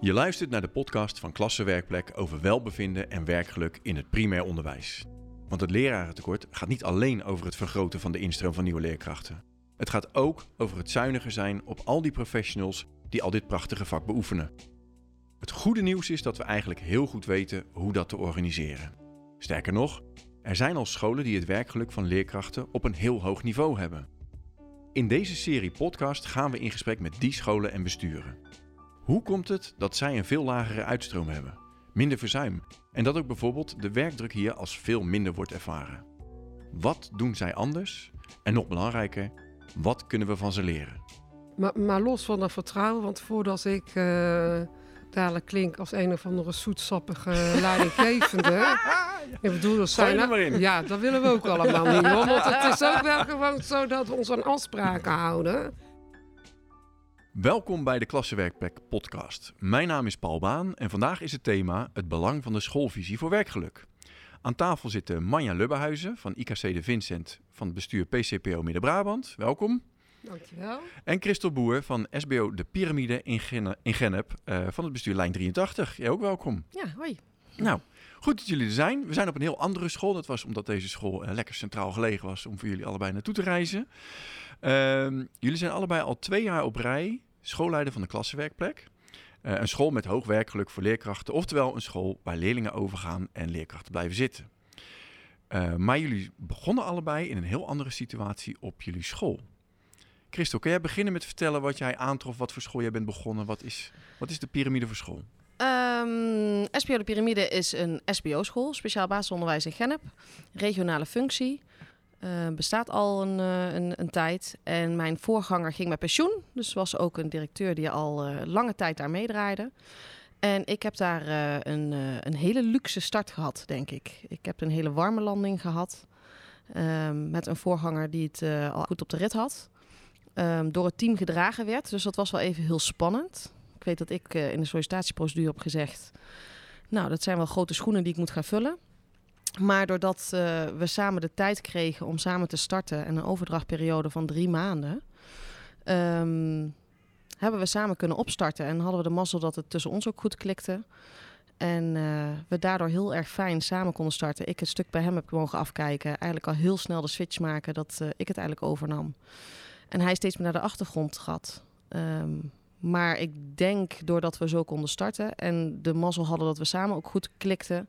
Je luistert naar de podcast van Klassenwerkplek over welbevinden en werkgeluk in het primair onderwijs. Want het lerarentekort gaat niet alleen over het vergroten van de instroom van nieuwe leerkrachten. Het gaat ook over het zuiniger zijn op al die professionals die al dit prachtige vak beoefenen. Het goede nieuws is dat we eigenlijk heel goed weten hoe dat te organiseren. Sterker nog, er zijn al scholen die het werkgeluk van leerkrachten op een heel hoog niveau hebben. In deze serie podcast gaan we in gesprek met die scholen en besturen. Hoe komt het dat zij een veel lagere uitstroom hebben, minder verzuim en dat ook bijvoorbeeld de werkdruk hier als veel minder wordt ervaren? Wat doen zij anders? En nog belangrijker, wat kunnen we van ze leren? Maar, maar los van dat vertrouwen, want voordat ik uh, dadelijk klink als een of andere zoetsappige leidinggevende. Ik bedoel, dat zijn. er in. Ja, dat willen we ook allemaal niet. Hoor, want het is ook wel gewoon zo dat we ons aan afspraken houden. Welkom bij de Klassenwerkplek podcast. Mijn naam is Paul Baan en vandaag is het thema het belang van de schoolvisie voor werkgeluk. Aan tafel zitten Manja Lubbehuizen van IKC de Vincent van het bestuur PCPO Midden-Brabant. Welkom. Dankjewel. En Christel Boer van SBO De Pyramide in, in Gennep uh, van het bestuur Lijn 83. Jij ook welkom. Ja, hoi. Nou, goed dat jullie er zijn. We zijn op een heel andere school. Dat was omdat deze school uh, lekker centraal gelegen was om voor jullie allebei naartoe te reizen. Uh, jullie zijn allebei al twee jaar op rij schoolleider van de klassenwerkplek. Uh, een school met hoog werkgeluk voor leerkrachten, oftewel een school waar leerlingen overgaan en leerkrachten blijven zitten. Uh, maar jullie begonnen allebei in een heel andere situatie op jullie school. Christel, kun jij beginnen met vertellen wat jij aantrof, wat voor school jij bent begonnen? Wat is, wat is de piramide voor school? Um, SBO de Pyramide is een SBO-school, speciaal basisonderwijs in Gennep. Regionale functie. Uh, bestaat al een, uh, een, een, tijd. En mijn voorganger ging met pensioen. Dus was ook een directeur die al uh, lange tijd daar meedraaide. En ik heb daar een, een hele luxe start gehad, denk ik. Ik heb een hele warme landing gehad. Ehm, met een voorganger die het al goed op de rit had. Um, door het team gedragen werd. Dus dat was wel even heel spannend. Ik weet dat ik in de sollicitatieprocedure heb gezegd... Nou, dat zijn wel grote schoenen die ik moet gaan vullen. Maar doordat uh, we samen de tijd kregen om samen te starten en een overdrachtperiode van drie maanden, um, hebben we samen kunnen opstarten. En hadden we de mazzel dat het tussen ons ook goed klikte. En uh, we daardoor heel erg fijn samen konden starten. Ik het stuk bij hem heb mogen afkijken. Eigenlijk al heel snel de switch maken dat uh, ik het eigenlijk overnam. En hij steeds meer naar de achtergrond gaat. Um, maar ik denk doordat we zo konden starten en de mazzel hadden dat we samen ook goed klikten,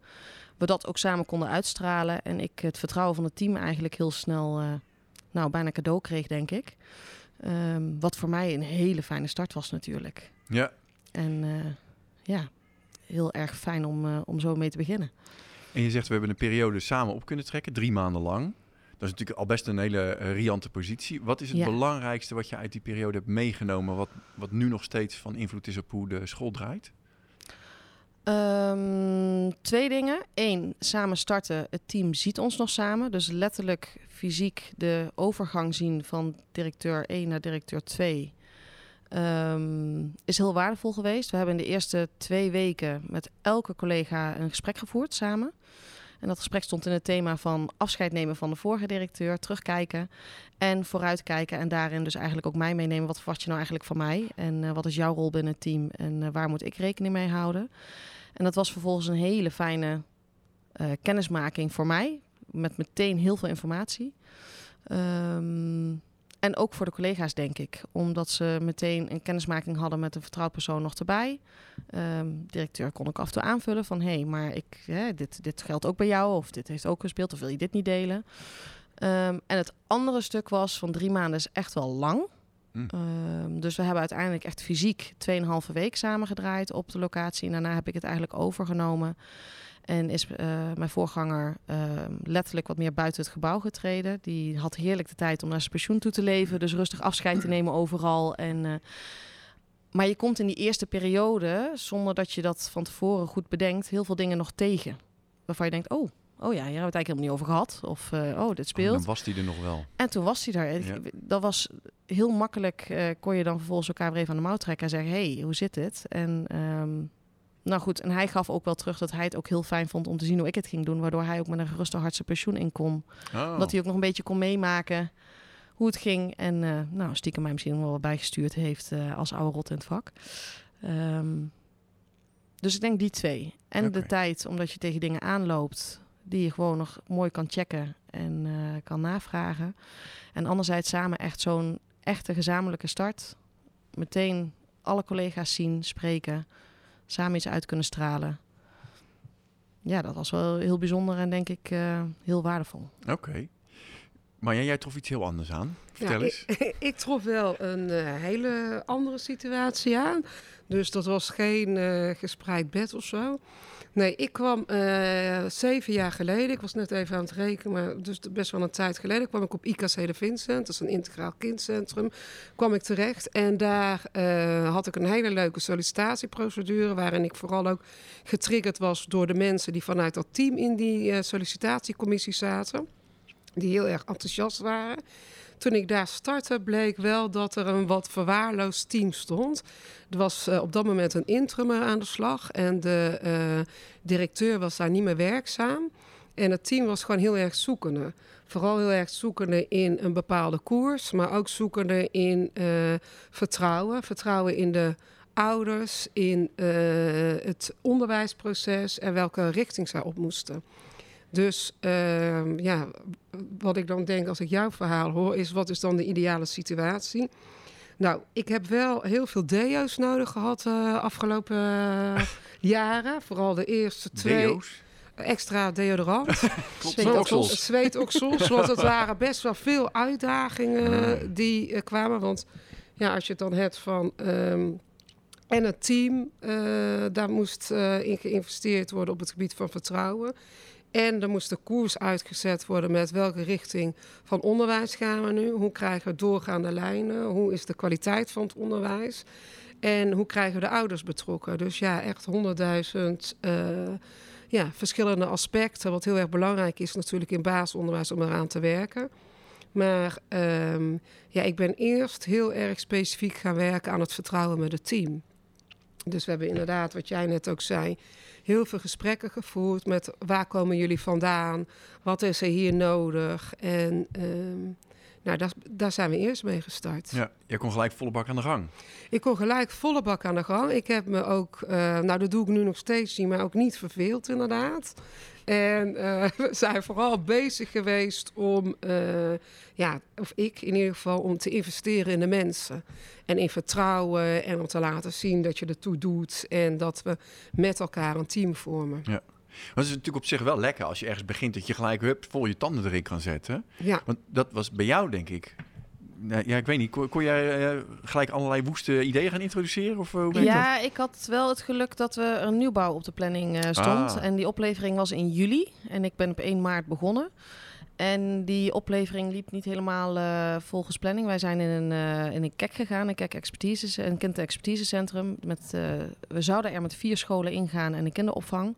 we dat ook samen konden uitstralen. En ik het vertrouwen van het team eigenlijk heel snel, uh, nou bijna cadeau kreeg, denk ik. Um, wat voor mij een hele fijne start was natuurlijk. Ja. En uh, ja, heel erg fijn om, uh, om zo mee te beginnen. En je zegt, we hebben een periode samen op kunnen trekken, drie maanden lang. Dat is natuurlijk al best een hele riante positie. Wat is het ja. belangrijkste wat je uit die periode hebt meegenomen, wat, wat nu nog steeds van invloed is op hoe de school draait? Um, twee dingen. Eén, samen starten. Het team ziet ons nog samen. Dus letterlijk fysiek de overgang zien van directeur 1 naar directeur 2. Um, is heel waardevol geweest. We hebben in de eerste twee weken met elke collega een gesprek gevoerd samen. En dat gesprek stond in het thema van afscheid nemen van de vorige directeur, terugkijken en vooruitkijken. En daarin dus eigenlijk ook mij meenemen. Wat verwacht je nou eigenlijk van mij? En uh, wat is jouw rol binnen het team? En uh, waar moet ik rekening mee houden? En dat was vervolgens een hele fijne uh, kennismaking voor mij. Met meteen heel veel informatie. Um, en ook voor de collega's, denk ik. Omdat ze meteen een kennismaking hadden met een vertrouwd persoon nog erbij. Um, directeur kon ik af en toe aanvullen van... hé, hey, maar ik, hè, dit, dit geldt ook bij jou of dit heeft ook gespeeld... of wil je dit niet delen? Um, en het andere stuk was van drie maanden is echt wel lang. Mm. Um, dus we hebben uiteindelijk echt fysiek 2,5 week samengedraaid op de locatie. En daarna heb ik het eigenlijk overgenomen... En is uh, mijn voorganger uh, letterlijk wat meer buiten het gebouw getreden. Die had heerlijk de tijd om naar zijn pensioen toe te leven. Dus rustig afscheid te nemen overal. En, uh, maar je komt in die eerste periode, zonder dat je dat van tevoren goed bedenkt, heel veel dingen nog tegen. Waarvan je denkt, oh, oh ja, hier hebben we het eigenlijk helemaal niet over gehad. Of, oh, dit speelt. Oh, dan was hij er nog wel. En toen was hij daar. Ja. Dat was heel makkelijk, kon je dan vervolgens elkaar weer even aan de mouw trekken en zeggen, hey, hoe zit het? En... Um, nou goed, en hij gaf ook wel terug dat hij het ook heel fijn vond om te zien hoe ik het ging doen. Waardoor hij ook met een geruste hart zijn pensioen in kon. Oh. Dat hij ook nog een beetje kon meemaken hoe het ging. En uh, nou, stiekem mij misschien wel wat bijgestuurd heeft uh, als oude rot in het vak. Um, dus ik denk die twee. En de tijd, omdat je tegen dingen aanloopt die je gewoon nog mooi kan checken en eh, kan navragen. En anderzijds samen echt zo'n echte gezamenlijke start. Meteen alle collega's zien, spreken, samen iets uit kunnen stralen. Ja, dat was wel heel bijzonder en denk ik eh, heel waardevol. Oké. Marja, jij trof iets heel anders aan. Vertel Ja, eens. Ik, ik trof wel een eh, hele andere situatie aan. Dus dat was geen eh, gespreid bed of zo. Nee, ik kwam eh, zeven jaar geleden, ik was net even aan het rekenen, maar dus best wel een tijd geleden, kwam ik op IKC de Vincent, dat is een integraal kindcentrum, kwam ik terecht. En daar eh, had ik een hele leuke sollicitatieprocedure, waarin ik vooral ook getriggerd was door de mensen die vanuit dat team in die eh, sollicitatiecommissie zaten, die heel erg enthousiast waren. Toen ik daar startte, bleek wel dat er een wat verwaarloosd team stond. Er was eh, op dat moment een interimer aan de slag en de eh, directeur was daar niet meer werkzaam. En het team was gewoon heel erg zoekende. Vooral heel erg zoekende in een bepaalde koers, maar ook zoekende in eh, vertrouwen. Vertrouwen in de ouders, in het onderwijsproces en welke richting zij op moesten. Dus ehm, ja, wat ik dan denk als ik jouw verhaal hoor, is wat is dan de ideale situatie? Nou, ik heb wel heel veel deo's nodig gehad de afgelopen eh, jaren. Vooral de eerste twee. Deo's? Extra deodorant. Zweetoksels. Zweetoksels. want het waren best wel veel uitdagingen Ah. die eh, kwamen. Want ja, als je het dan hebt van... ehm, en het team, eh, daar moest in geïnvesteerd worden op het gebied van vertrouwen. En er moest de koers uitgezet worden met welke richting van onderwijs gaan we nu? Hoe krijgen we doorgaande lijnen? Hoe is de kwaliteit van het onderwijs? En hoe krijgen we de ouders betrokken? Dus ja, echt honderdduizend eh, ja, verschillende aspecten. Wat heel erg belangrijk is natuurlijk in basisonderwijs om eraan te werken. Maar ehm, ja, ik ben eerst heel erg specifiek gaan werken aan het vertrouwen met het team. Dus we hebben inderdaad, wat jij net ook zei, heel veel gesprekken gevoerd met waar komen jullie vandaan, wat is er hier nodig. En ehm, nou, daar, daar zijn we eerst mee gestart. Ja, jij kon gelijk volle bak aan de gang. Ik kon gelijk volle bak aan de gang. Ik heb me ook, eh, nou dat doe ik nu nog steeds niet, maar ook niet verveeld inderdaad. En eh, we zijn vooral bezig geweest om, eh, ja, of ik in ieder geval, om te investeren in de mensen. En in vertrouwen en om te laten zien dat je ertoe doet en dat we met elkaar een team vormen. Maar het is natuurlijk op zich wel lekker als je ergens begint dat je gelijk hup, vol je tanden erin kan zetten. Ja, Want dat was bij jou, denk ik. Nou, Ja, ik weet niet. Kon, kon jij eh, gelijk allerlei woeste ideeën gaan introduceren? Of hoe dat? Ja, ik had wel het geluk dat we een nieuwbouw op de planning eh, stond. Ah. En die oplevering was in juli. En ik ben op 1 maart begonnen. En die oplevering liep niet helemaal volgens planning. Wij zijn in een, eh, in een KEK gegaan, een KEK Expertise, een kind-expertisecentrum. Met, eh, we zouden er met vier scholen ingaan en een kinderopvang.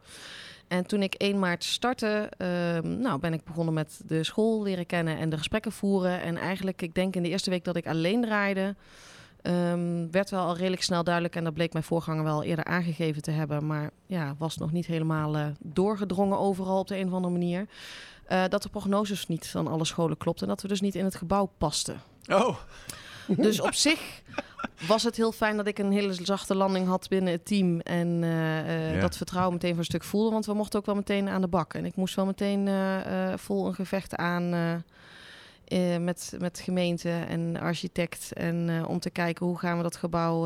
En toen ik 1 maart startte, ehm, nou, ben ik begonnen met de school leren kennen en de gesprekken voeren. En eigenlijk, ik denk in de eerste week dat ik alleen draaide, ehm, werd wel al redelijk snel duidelijk. En dat bleek mijn voorganger wel eerder aangegeven te hebben. Maar ja, was nog niet helemaal eh, doorgedrongen overal op de een of andere manier. eh, dat de prognoses niet van alle scholen klopten. En dat we dus niet in het gebouw pasten. Oh, Dus op zich was het heel fijn dat ik een hele zachte landing had binnen het team. En eh, eh, Ja. dat vertrouwen meteen voor een stuk voelde. Want we mochten ook wel meteen aan de bak. En ik moest wel meteen eh, vol een gevecht aan met, met gemeente en architect. En om te kijken hoe gaan we dat gebouw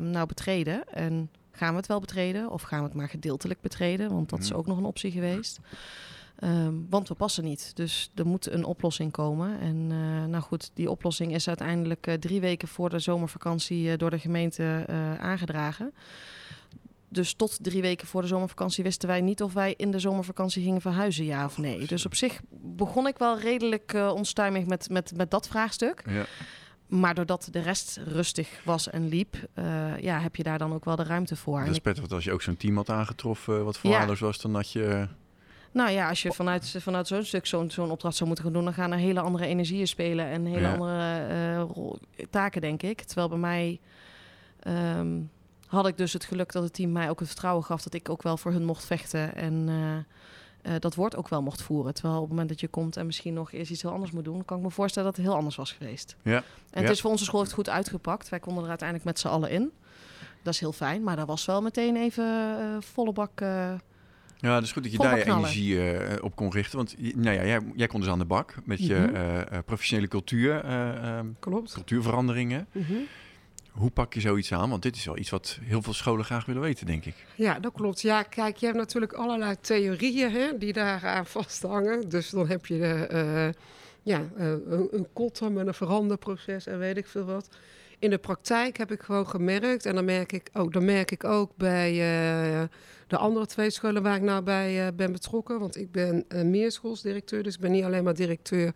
nou betreden. En gaan we het wel betreden of gaan we het maar gedeeltelijk betreden? Want dat is Mhm. ook nog een optie geweest. Ehm, want we passen niet. Dus er moet een oplossing komen. En eh, nou goed, die oplossing is uiteindelijk eh, drie weken voor de zomervakantie eh, door de gemeente aangedragen. Dus tot drie weken voor de zomervakantie wisten wij niet of wij in de zomervakantie gingen verhuizen, ja of nee. Dus op zich begon ik wel redelijk onstuimig met, met, met dat vraagstuk. ja. Maar doordat de rest rustig was en liep, ja, heb je daar dan ook wel de ruimte voor. dat En is prettig. Want als je ook zo'n team had aangetroffen wat verwaarloos was, dan had je... Nou ja, als je vanuit, vanuit zo'n stuk zo'n zo'n opdracht zou moeten gaan doen, dan gaan er hele andere energieën spelen en hele Ja. andere eh, taken, denk ik. Terwijl bij mij ehm, had ik dus het geluk dat het team mij ook het vertrouwen gaf dat ik ook wel voor hun mocht vechten en eh, eh, dat woord ook wel mocht voeren. Terwijl op het moment dat je komt en misschien nog eerst iets heel anders moet doen, kan ik me voorstellen dat het heel anders was geweest. Ja. En het is voor onze school goed uitgepakt. Wij konden er uiteindelijk met z'n allen in. dat is heel fijn. Maar dat was wel meteen even uh, volle bak... Uh, ja, dat is goed dat je daar je energie uh, op kon richten. Want nou ja, jij, jij kon dus aan de bak met je mm professionele cultuur, ehm, Klopt. cultuurveranderingen. Mm -hmm. Hoe pak je zoiets aan? Want dit is wel iets wat heel veel scholen graag willen weten, denk ik. Ja, dat klopt. Ja, kijk, je hebt natuurlijk allerlei theorieën hè, die daaraan vasthangen. Dus dan heb je de, ja, een, een kotter met een veranderproces en weet ik veel wat. In de praktijk heb ik gewoon gemerkt, en dan merk ik ook, dan merk ik ook bij uh, de andere twee scholen waar ik nou bij uh, ben betrokken. Want ik ben uh, meerschoolsdirecteur, dus ik ben niet alleen maar directeur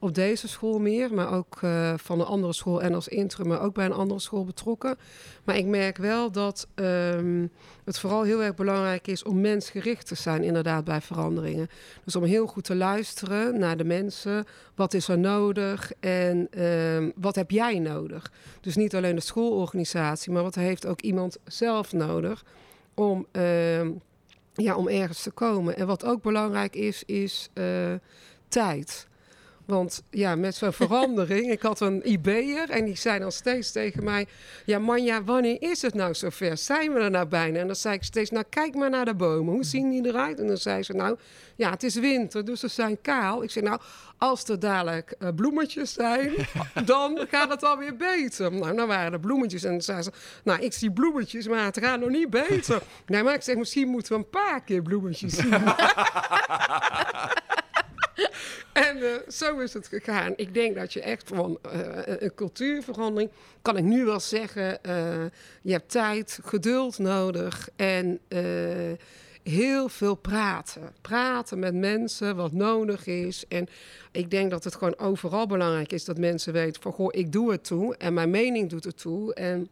op deze school meer, maar ook uh, van een andere school en als interim, maar ook bij een andere school betrokken. Maar ik merk wel dat um, het vooral heel erg belangrijk is om mensgericht te zijn, inderdaad, bij veranderingen. Dus om heel goed te luisteren naar de mensen. Wat is er nodig en um, wat heb jij nodig? Dus niet alleen de schoolorganisatie, maar wat heeft ook iemand zelf nodig om, uh, ja, om ergens te komen. En wat ook belangrijk is, is uh, tijd. Want ja, met zo'n verandering, ik had een IB'er en die zei dan steeds tegen mij... Ja, Manja, wanneer is het nou zover? Zijn we er nou bijna? En dan zei ik steeds, nou kijk maar naar de bomen. Hoe zien die eruit? En dan zei ze, nou, ja, het is winter, dus ze zijn kaal. Ik zei, nou, als er dadelijk uh, bloemetjes zijn, dan gaat het alweer beter. Nou, dan waren er bloemetjes en dan zei ze, nou, ik zie bloemetjes, maar het gaat nog niet beter. nee, maar ik zeg, misschien moeten we een paar keer bloemetjes zien. En uh, zo is het gegaan. Ik denk dat je echt van uh, een cultuurverandering, kan ik nu wel zeggen, uh, je hebt tijd, geduld nodig en heel veel praten. Praten met mensen, wat nodig is. En ik denk dat het gewoon overal belangrijk is dat mensen weten van, goh, ik doe het toe en mijn mening doet het toe. En,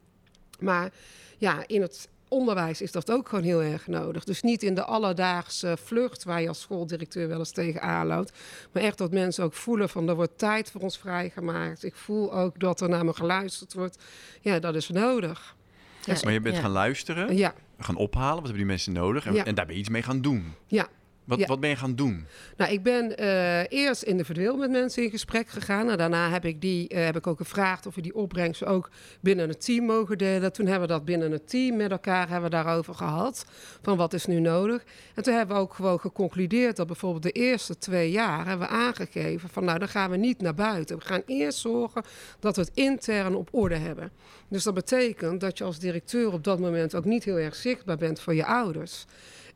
maar ja, in het onderwijs is dat ook gewoon heel erg nodig. Dus niet in de alledaagse vlucht waar je als schooldirecteur wel eens tegen loopt. Maar echt dat mensen ook voelen van er wordt tijd voor ons vrijgemaakt. Ik voel ook dat er naar me geluisterd wordt. Ja, dat is nodig. Ja, maar je bent gaan luisteren, ja. gaan ophalen. Wat hebben die mensen nodig? En, Ja. en daar ben je iets mee gaan doen. Ja, Wat, Ja. wat ben je gaan doen? Nou, ik ben eh, eerst individueel met mensen in gesprek gegaan. En daarna heb ik, die, eh, heb ik ook gevraagd of we die opbrengst ook binnen het team mogen delen. Toen hebben we dat binnen het team met elkaar hebben we daarover gehad. Van wat is nu nodig. En toen hebben we ook gewoon geconcludeerd dat bijvoorbeeld de eerste twee jaar hebben we aangegeven van nou, dan gaan we niet naar buiten. We gaan eerst zorgen dat we het intern op orde hebben. Dus dat betekent dat je als directeur op dat moment ook niet heel erg zichtbaar bent voor je ouders.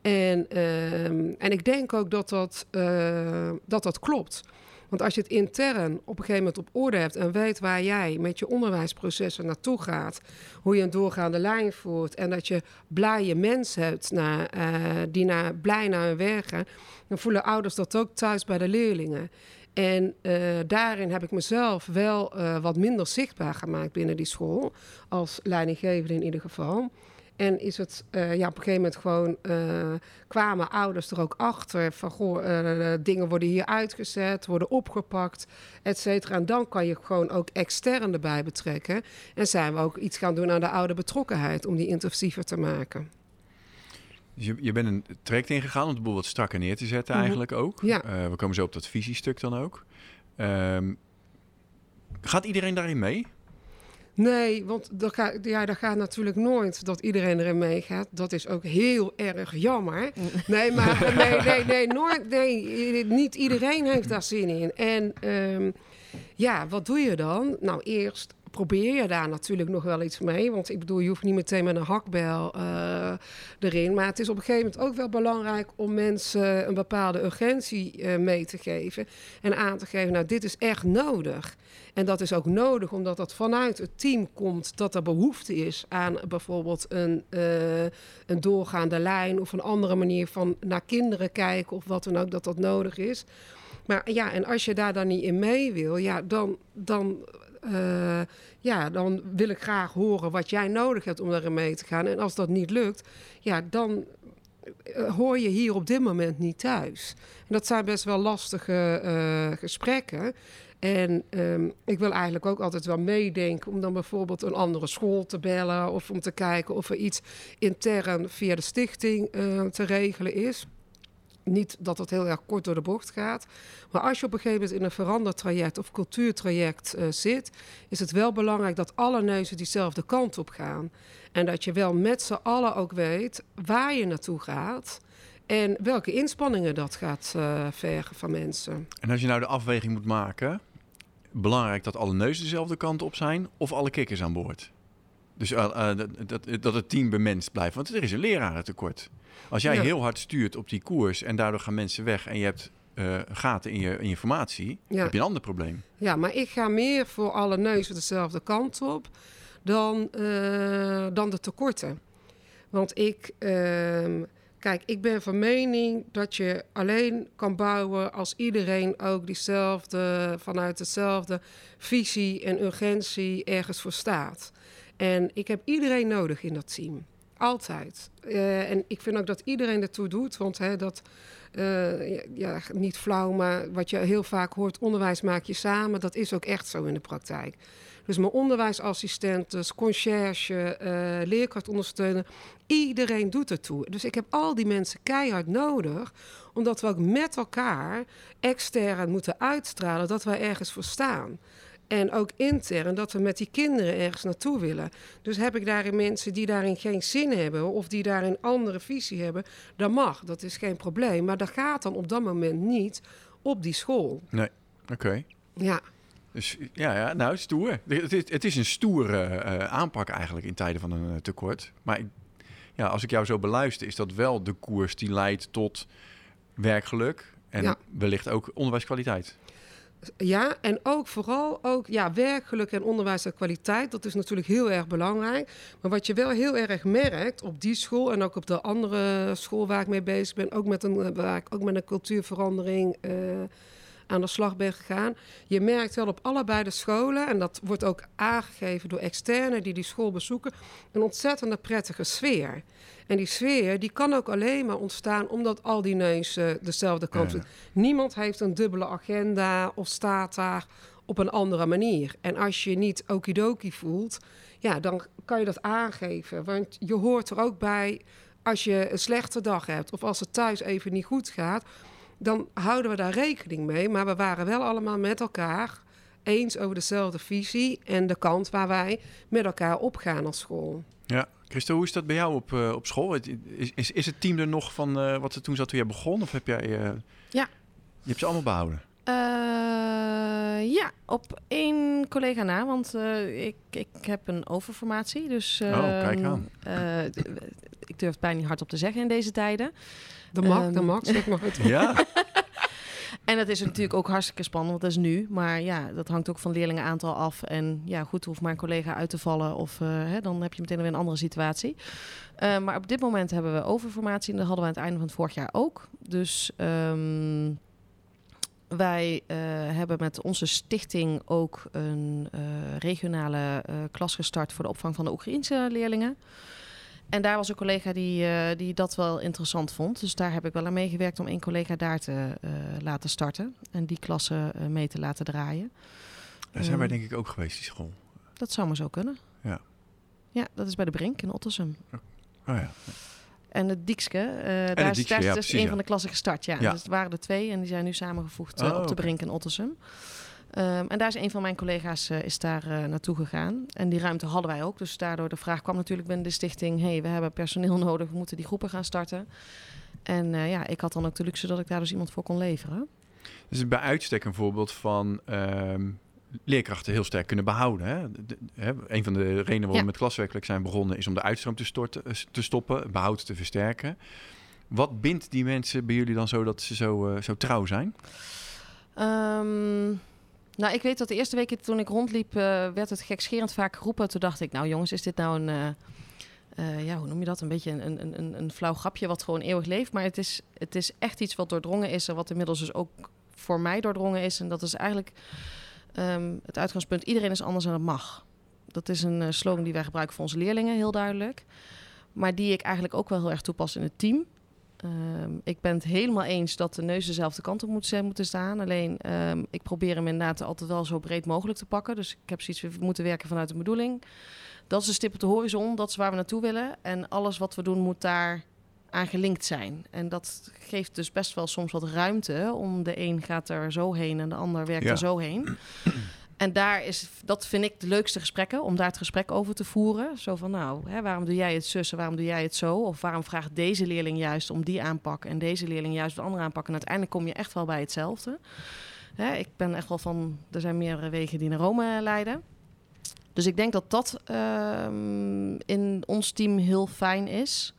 En, ehm, en ik denk ook dat dat, eh, dat dat klopt. Want als je het intern op een gegeven moment op orde hebt en weet waar jij met je onderwijsprocessen naartoe gaat, hoe je een doorgaande lijn voert en dat je blije mensen hebt eh, die naar, blij naar hun werk gaan, dan voelen ouders dat ook thuis bij de leerlingen. En eh, daarin heb ik mezelf wel wat minder zichtbaar gemaakt binnen die school, als leidinggevende in ieder geval. En is het eh, ja, op een gegeven moment gewoon eh, kwamen ouders er ook achter van goh, eh, dingen worden hier uitgezet, worden opgepakt, et cetera. En dan kan je gewoon ook extern erbij betrekken. En zijn we ook iets gaan doen aan de oude betrokkenheid om die intensiever te maken. Dus je, je bent een traject ingegaan om de boel wat strakker neer te zetten Mhm. eigenlijk ook. Ja. We komen zo op dat visiestuk dan ook. Ehm, gaat iedereen daarin mee? Nee, want dat gaat, ja, dat gaat natuurlijk nooit dat iedereen erin meegaat. Dat is ook heel erg jammer. Nee, maar nee, nee, nee, nooit, nee, niet iedereen heeft daar zin in. En ehm, ja, wat doe je dan? Nou, eerst probeer je daar natuurlijk nog wel iets mee. Want ik bedoel, je hoeft niet meteen met een hakbel eh, erin. Maar het is op een gegeven moment ook wel belangrijk om mensen een bepaalde urgentie eh, mee te geven. En aan te geven, nou, dit is echt nodig. En dat is ook nodig omdat dat vanuit het team komt dat er behoefte is aan bijvoorbeeld een, eh, een doorgaande lijn of een andere manier van naar kinderen kijken of wat dan ook, dat dat nodig is. Maar ja, en als je daar dan niet in mee wil, ja, dan, dan, eh, ja, dan wil ik graag horen wat jij nodig hebt om daarin mee te gaan. En als dat niet lukt, ja, dan eh, hoor je hier op dit moment niet thuis. En dat zijn best wel lastige eh, gesprekken. En ehm, ik wil eigenlijk ook altijd wel meedenken om dan bijvoorbeeld een andere school te bellen of om te kijken of er iets intern via de stichting te regelen is. Niet dat het heel erg kort door de bocht gaat. Maar als je op een gegeven moment in een verandertraject of cultuurtraject uh, zit, is het wel belangrijk dat alle neuzen diezelfde kant op gaan. En dat je wel met z'n allen ook weet waar je naartoe gaat. En welke inspanningen dat gaat uh, vergen van mensen. En als je nou de afweging moet maken, belangrijk dat alle neuzen dezelfde kant op zijn of alle kikkers aan boord? Dus uh, dat, dat, dat, het team bemenst blijft. Want er is een lerarentekort. Als jij heel hard stuurt op die koers en daardoor gaan mensen weg en je hebt uh, gaten in je, in je informatie, heb je een ander probleem. Ja, maar ik ga meer voor alle neuzen dezelfde kant op dan, dan de tekorten. Want ik, uh, kijk, ik ben van mening dat je alleen kan bouwen als iedereen ook diezelfde, vanuit dezelfde visie en urgentie ergens voor staat. En ik heb iedereen nodig in dat team. Altijd. Uh, en ik vind ook dat iedereen ertoe doet. Want hè, dat, uh, ja, niet flauw, maar wat je heel vaak hoort, onderwijs maak je samen. Dat is ook echt zo in de praktijk. Dus mijn onderwijsassistenten, conciërge, uh, leerkrachtondersteuner, iedereen doet ertoe. Dus ik heb al die mensen keihard nodig, omdat we ook met elkaar extern moeten uitstralen dat wij ergens voor staan. En ook intern dat we met die kinderen ergens naartoe willen. Dus heb ik daarin mensen die daarin geen zin hebben of die daarin andere visie hebben, dan mag. Dat is geen probleem. Maar dat gaat dan op dat moment niet op die school. Nee, oké. Ja. Dus ja, ja, nou, stoer. Het is, het is een stoere uh, aanpak eigenlijk in tijden van een uh, tekort. Maar ik, ja, als ik jou zo beluister, is dat wel de koers die leidt tot werkgeluk en ja. wellicht ook onderwijskwaliteit. Ja, en ook vooral ook ja, werkgeluk en onderwijs en kwaliteit. Dat is natuurlijk heel erg belangrijk. Maar wat je wel heel erg merkt op die school en ook op de andere school waar ik mee bezig ben, ook met een, waar ik ook met een cultuurverandering uh, aan de slag ben gegaan. Je merkt wel op allebei de scholen, en dat wordt ook aangegeven door externen die die school bezoeken, een ontzettende prettige sfeer. En die sfeer die kan ook alleen maar ontstaan omdat al die neuzen dezelfde kant ja. Niemand heeft een dubbele agenda of staat daar op een andere manier. En als je niet okidoki voelt, ja, dan kan je dat aangeven. Want je hoort er ook bij als je een slechte dag hebt of als het thuis even niet goed gaat, dan houden we daar rekening mee. Maar we waren wel allemaal met elkaar eens over dezelfde visie en de kant waar wij met elkaar opgaan als school. Ja, Christo, hoe is dat bij jou op, uh, op school? Is, is, is het team er nog van uh, wat er toen zat toen jij begon? Of heb jij... Uh, ja. Je hebt ze allemaal behouden? ja, op één collega na, want ik, ik heb een overformatie. Dus, oh, kijk aan. Ik durf het bijna niet hardop te zeggen in deze tijden. De mag, um, de mag, zeg maar het. Ja. En dat is natuurlijk ook hartstikke spannend, want dat is nu. Maar ja, dat hangt ook van leerlingenaantal af. En ja, goed, hoeft maar een collega uit te vallen. Of uh, hè, dan heb je meteen weer een andere situatie. Uh, maar op dit moment hebben we overformatie. En dat hadden we aan het einde van het vorig jaar ook. Dus um, wij uh, hebben met onze stichting ook een regionale klas gestart voor de opvang van de Oekraïense leerlingen. En daar was een collega die, uh, die dat wel interessant vond. Dus daar heb ik wel aan meegewerkt om één collega daar te uh, laten starten. En die klasse uh, mee te laten draaien. Daar zijn wij denk ik ook geweest, die school. Dat zou maar zo kunnen. Ja. Ja, dat is bij de Brink in Ottersum. Oh ja. En het Diekske, daar het Diekske, is, ja, dus precies, een van de klassen gestart. Ja. Ja. Dus het waren er twee en die zijn nu samengevoegd Oh, op de. Brink in Ottersum. Um, en daar is een van mijn collega's uh, is daar uh, naartoe gegaan. En die ruimte hadden wij ook. Dus daardoor de vraag kwam natuurlijk binnen de stichting... hey, we hebben personeel nodig, we moeten die groepen gaan starten. En uh, ja, ik had dan ook de luxe dat ik daar dus iemand voor kon leveren. Dus bij uitstek een voorbeeld van um, leerkrachten heel sterk kunnen behouden. Hè? De, de, hè? Een van de redenen waarom Ja. we met klaswerkelijk zijn begonnen... is om de uitstroom te, storten, eh, te stoppen, behoud te versterken. Wat bindt die mensen bij jullie dan zo dat ze zo, zo trouw zijn? Um, nou, ik weet dat de eerste weken toen ik rondliep, uh, werd het gekscherend vaak geroepen. Toen dacht ik, nou jongens, is dit nou een, uh, uh, ja, hoe noem je dat? Een beetje een, een, een, een flauw grapje wat gewoon eeuwig leeft. Maar het is, het is echt iets wat doordrongen is en wat inmiddels dus ook voor mij doordrongen is. En dat is eigenlijk um, het uitgangspunt, iedereen is anders en dat mag. Dat is een slogan die wij gebruiken voor onze leerlingen, heel duidelijk. Maar die ik eigenlijk ook wel heel erg toepas in het team. Um, ik ben het helemaal eens dat de neus dezelfde kant op moet, moeten staan. Alleen um, ik probeer hem inderdaad altijd wel zo breed mogelijk te pakken. Dus ik heb zoiets, we moeten werken vanuit de bedoeling. Dat is een stip op de horizon, dat is waar we naartoe willen. En alles wat we doen moet daar aan gelinkt zijn. En dat geeft dus best wel soms wat ruimte om de een gaat er zo heen en de ander werkt Ja. er zo heen. En daar is, dat vind ik de leukste gesprekken, om daar het gesprek over te voeren. Zo van, nou, hè, waarom doe jij het zus en waarom doe jij het zo? Of waarom vraagt deze leerling juist om die aanpak en deze leerling juist de andere aanpak? En uiteindelijk kom je echt wel bij hetzelfde. Hè, ik ben echt wel van, er zijn meerdere wegen die naar Rome leiden. Dus ik denk dat dat ehm, in ons team heel fijn is.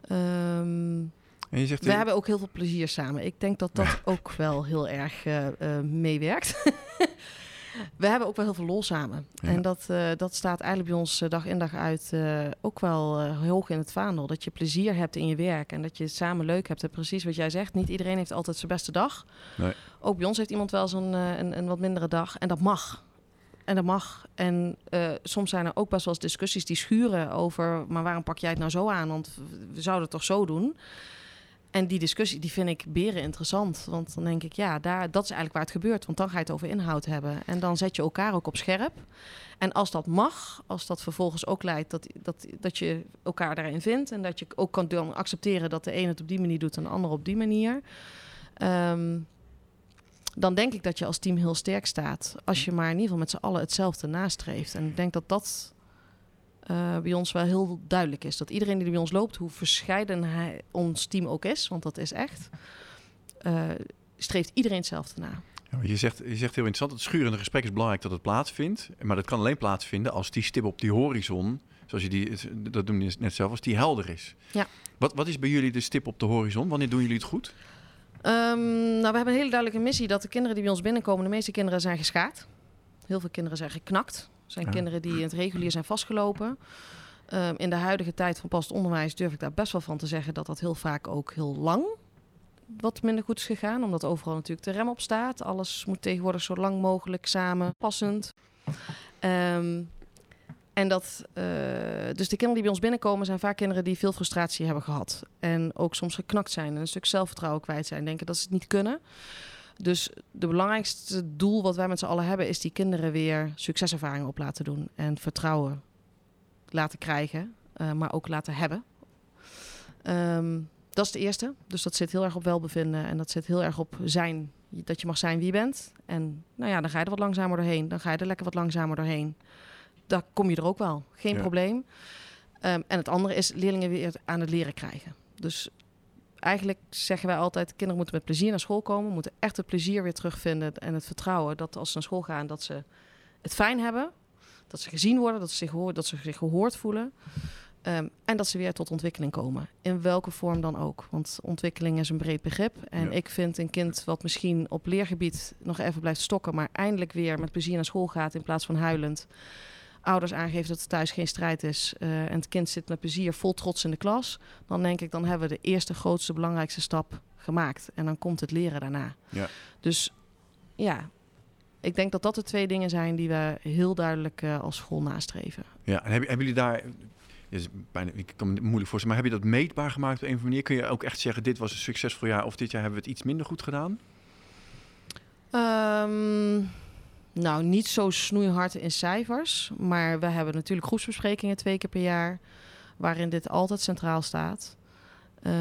Ehm, En je zegt, we hebben ook heel veel plezier samen. Ik denk dat dat ook wel heel erg eh, eh, meewerkt. we hebben ook wel heel veel lol samen. Ja. En dat, eh, dat staat eigenlijk bij ons eh, dag in dag uit eh, ook wel eh, hoog in het vaandel. Dat je plezier hebt in je werk en dat je het samen leuk hebt. En precies wat jij zegt, niet iedereen heeft altijd zijn beste dag. Nee. Ook bij ons heeft iemand wel zo'n een, een wat mindere dag. En dat mag. En dat mag. En soms zijn er ook best wel eens discussies die schuren over... maar waarom pak jij het nou zo aan? Want we zouden het toch zo doen? En die discussie die vind ik beren interessant. Want dan denk ik, ja, daar, dat is eigenlijk waar het gebeurt. Want dan ga je het over inhoud hebben. En dan zet je elkaar ook op scherp. En als dat mag, als dat vervolgens ook leidt dat, dat, dat je elkaar daarin vindt... en dat je ook kan dan accepteren dat de een het op die manier doet... en de ander op die manier... ehm, dan denk ik dat je als team heel sterk staat. Als je maar in ieder geval met z'n allen hetzelfde nastreeft. En ik denk dat dat eh, bij ons wel heel duidelijk is. Dat iedereen die bij ons loopt, hoe verscheiden hij, ons team ook is, want dat is echt, eh, streeft iedereen hetzelfde na. Ja, je, zegt, je zegt heel interessant, het schurende gesprek is belangrijk dat het plaatsvindt. Maar dat kan alleen plaatsvinden als die stip op die horizon, zoals je die, dat doen je net zelf, als die helder is. Ja. Wat, wat is bij jullie de stip op de horizon? Wanneer doen jullie het goed? Ehm, nou, we hebben een hele duidelijke missie dat de kinderen die bij ons binnenkomen, de meeste kinderen zijn geschaad. Heel veel kinderen zijn geknakt. Zijn Ja. kinderen die in het regulier zijn vastgelopen. Ehm, in de huidige tijd van past onderwijs durf ik daar best wel van te zeggen dat dat heel vaak ook heel lang wat minder goed is gegaan. Omdat overal natuurlijk de rem op staat. Alles moet tegenwoordig zo lang mogelijk samen, passend. Ehm, en dat, eh, dus de kinderen die bij ons binnenkomen zijn vaak kinderen die veel frustratie hebben gehad. En ook soms geknakt zijn en een stuk zelfvertrouwen kwijt zijn. Denken dat ze het niet kunnen. Dus de belangrijkste doel wat wij met z'n allen hebben... is die kinderen weer succeservaringen op laten doen. En vertrouwen laten krijgen, eh, maar ook laten hebben. Ehm, dat is de eerste. Dus dat zit heel erg op welbevinden. En dat zit heel erg op zijn. Dat je mag zijn wie je bent. En nou ja, dan ga je er wat langzamer doorheen. Dan ga je er lekker wat langzamer doorheen. Daar kom je er ook wel. Geen Ja. probleem. Ehm, en het andere is leerlingen weer aan het leren krijgen. Dus eigenlijk zeggen wij altijd... kinderen moeten met plezier naar school komen. Moeten echt het plezier weer terugvinden. En het vertrouwen dat als ze naar school gaan... dat ze het fijn hebben. Dat ze gezien worden. Dat ze zich, gehoord, dat ze zich gehoord voelen. Ehm, en dat ze weer tot ontwikkeling komen. In welke vorm dan ook. Want ontwikkeling is een breed begrip. En Ja. ik vind een kind wat misschien op leergebied nog even blijft stokken... maar eindelijk weer met plezier naar school gaat in plaats van huilend... ouders aangeven dat het thuis geen strijd is... eh, en het kind zit met plezier vol trots in de klas... dan denk ik, dan hebben we de eerste, grootste, belangrijkste stap gemaakt. En dan komt het leren daarna. Ja. Dus ja, ik denk dat dat de twee dingen zijn... die we heel duidelijk eh, als school nastreven. Ja, en hebben, hebben jullie daar... is bijna, ik kan me moeilijk voorstellen, maar heb je dat meetbaar gemaakt op een of andere manier? Kun je ook echt zeggen, dit was een succesvol jaar of dit jaar hebben we het iets minder goed gedaan? Ehm, nou, niet zo snoeihard in cijfers. Maar we hebben natuurlijk groepsbesprekingen twee keer per jaar. Waarin dit altijd centraal staat. Ehm,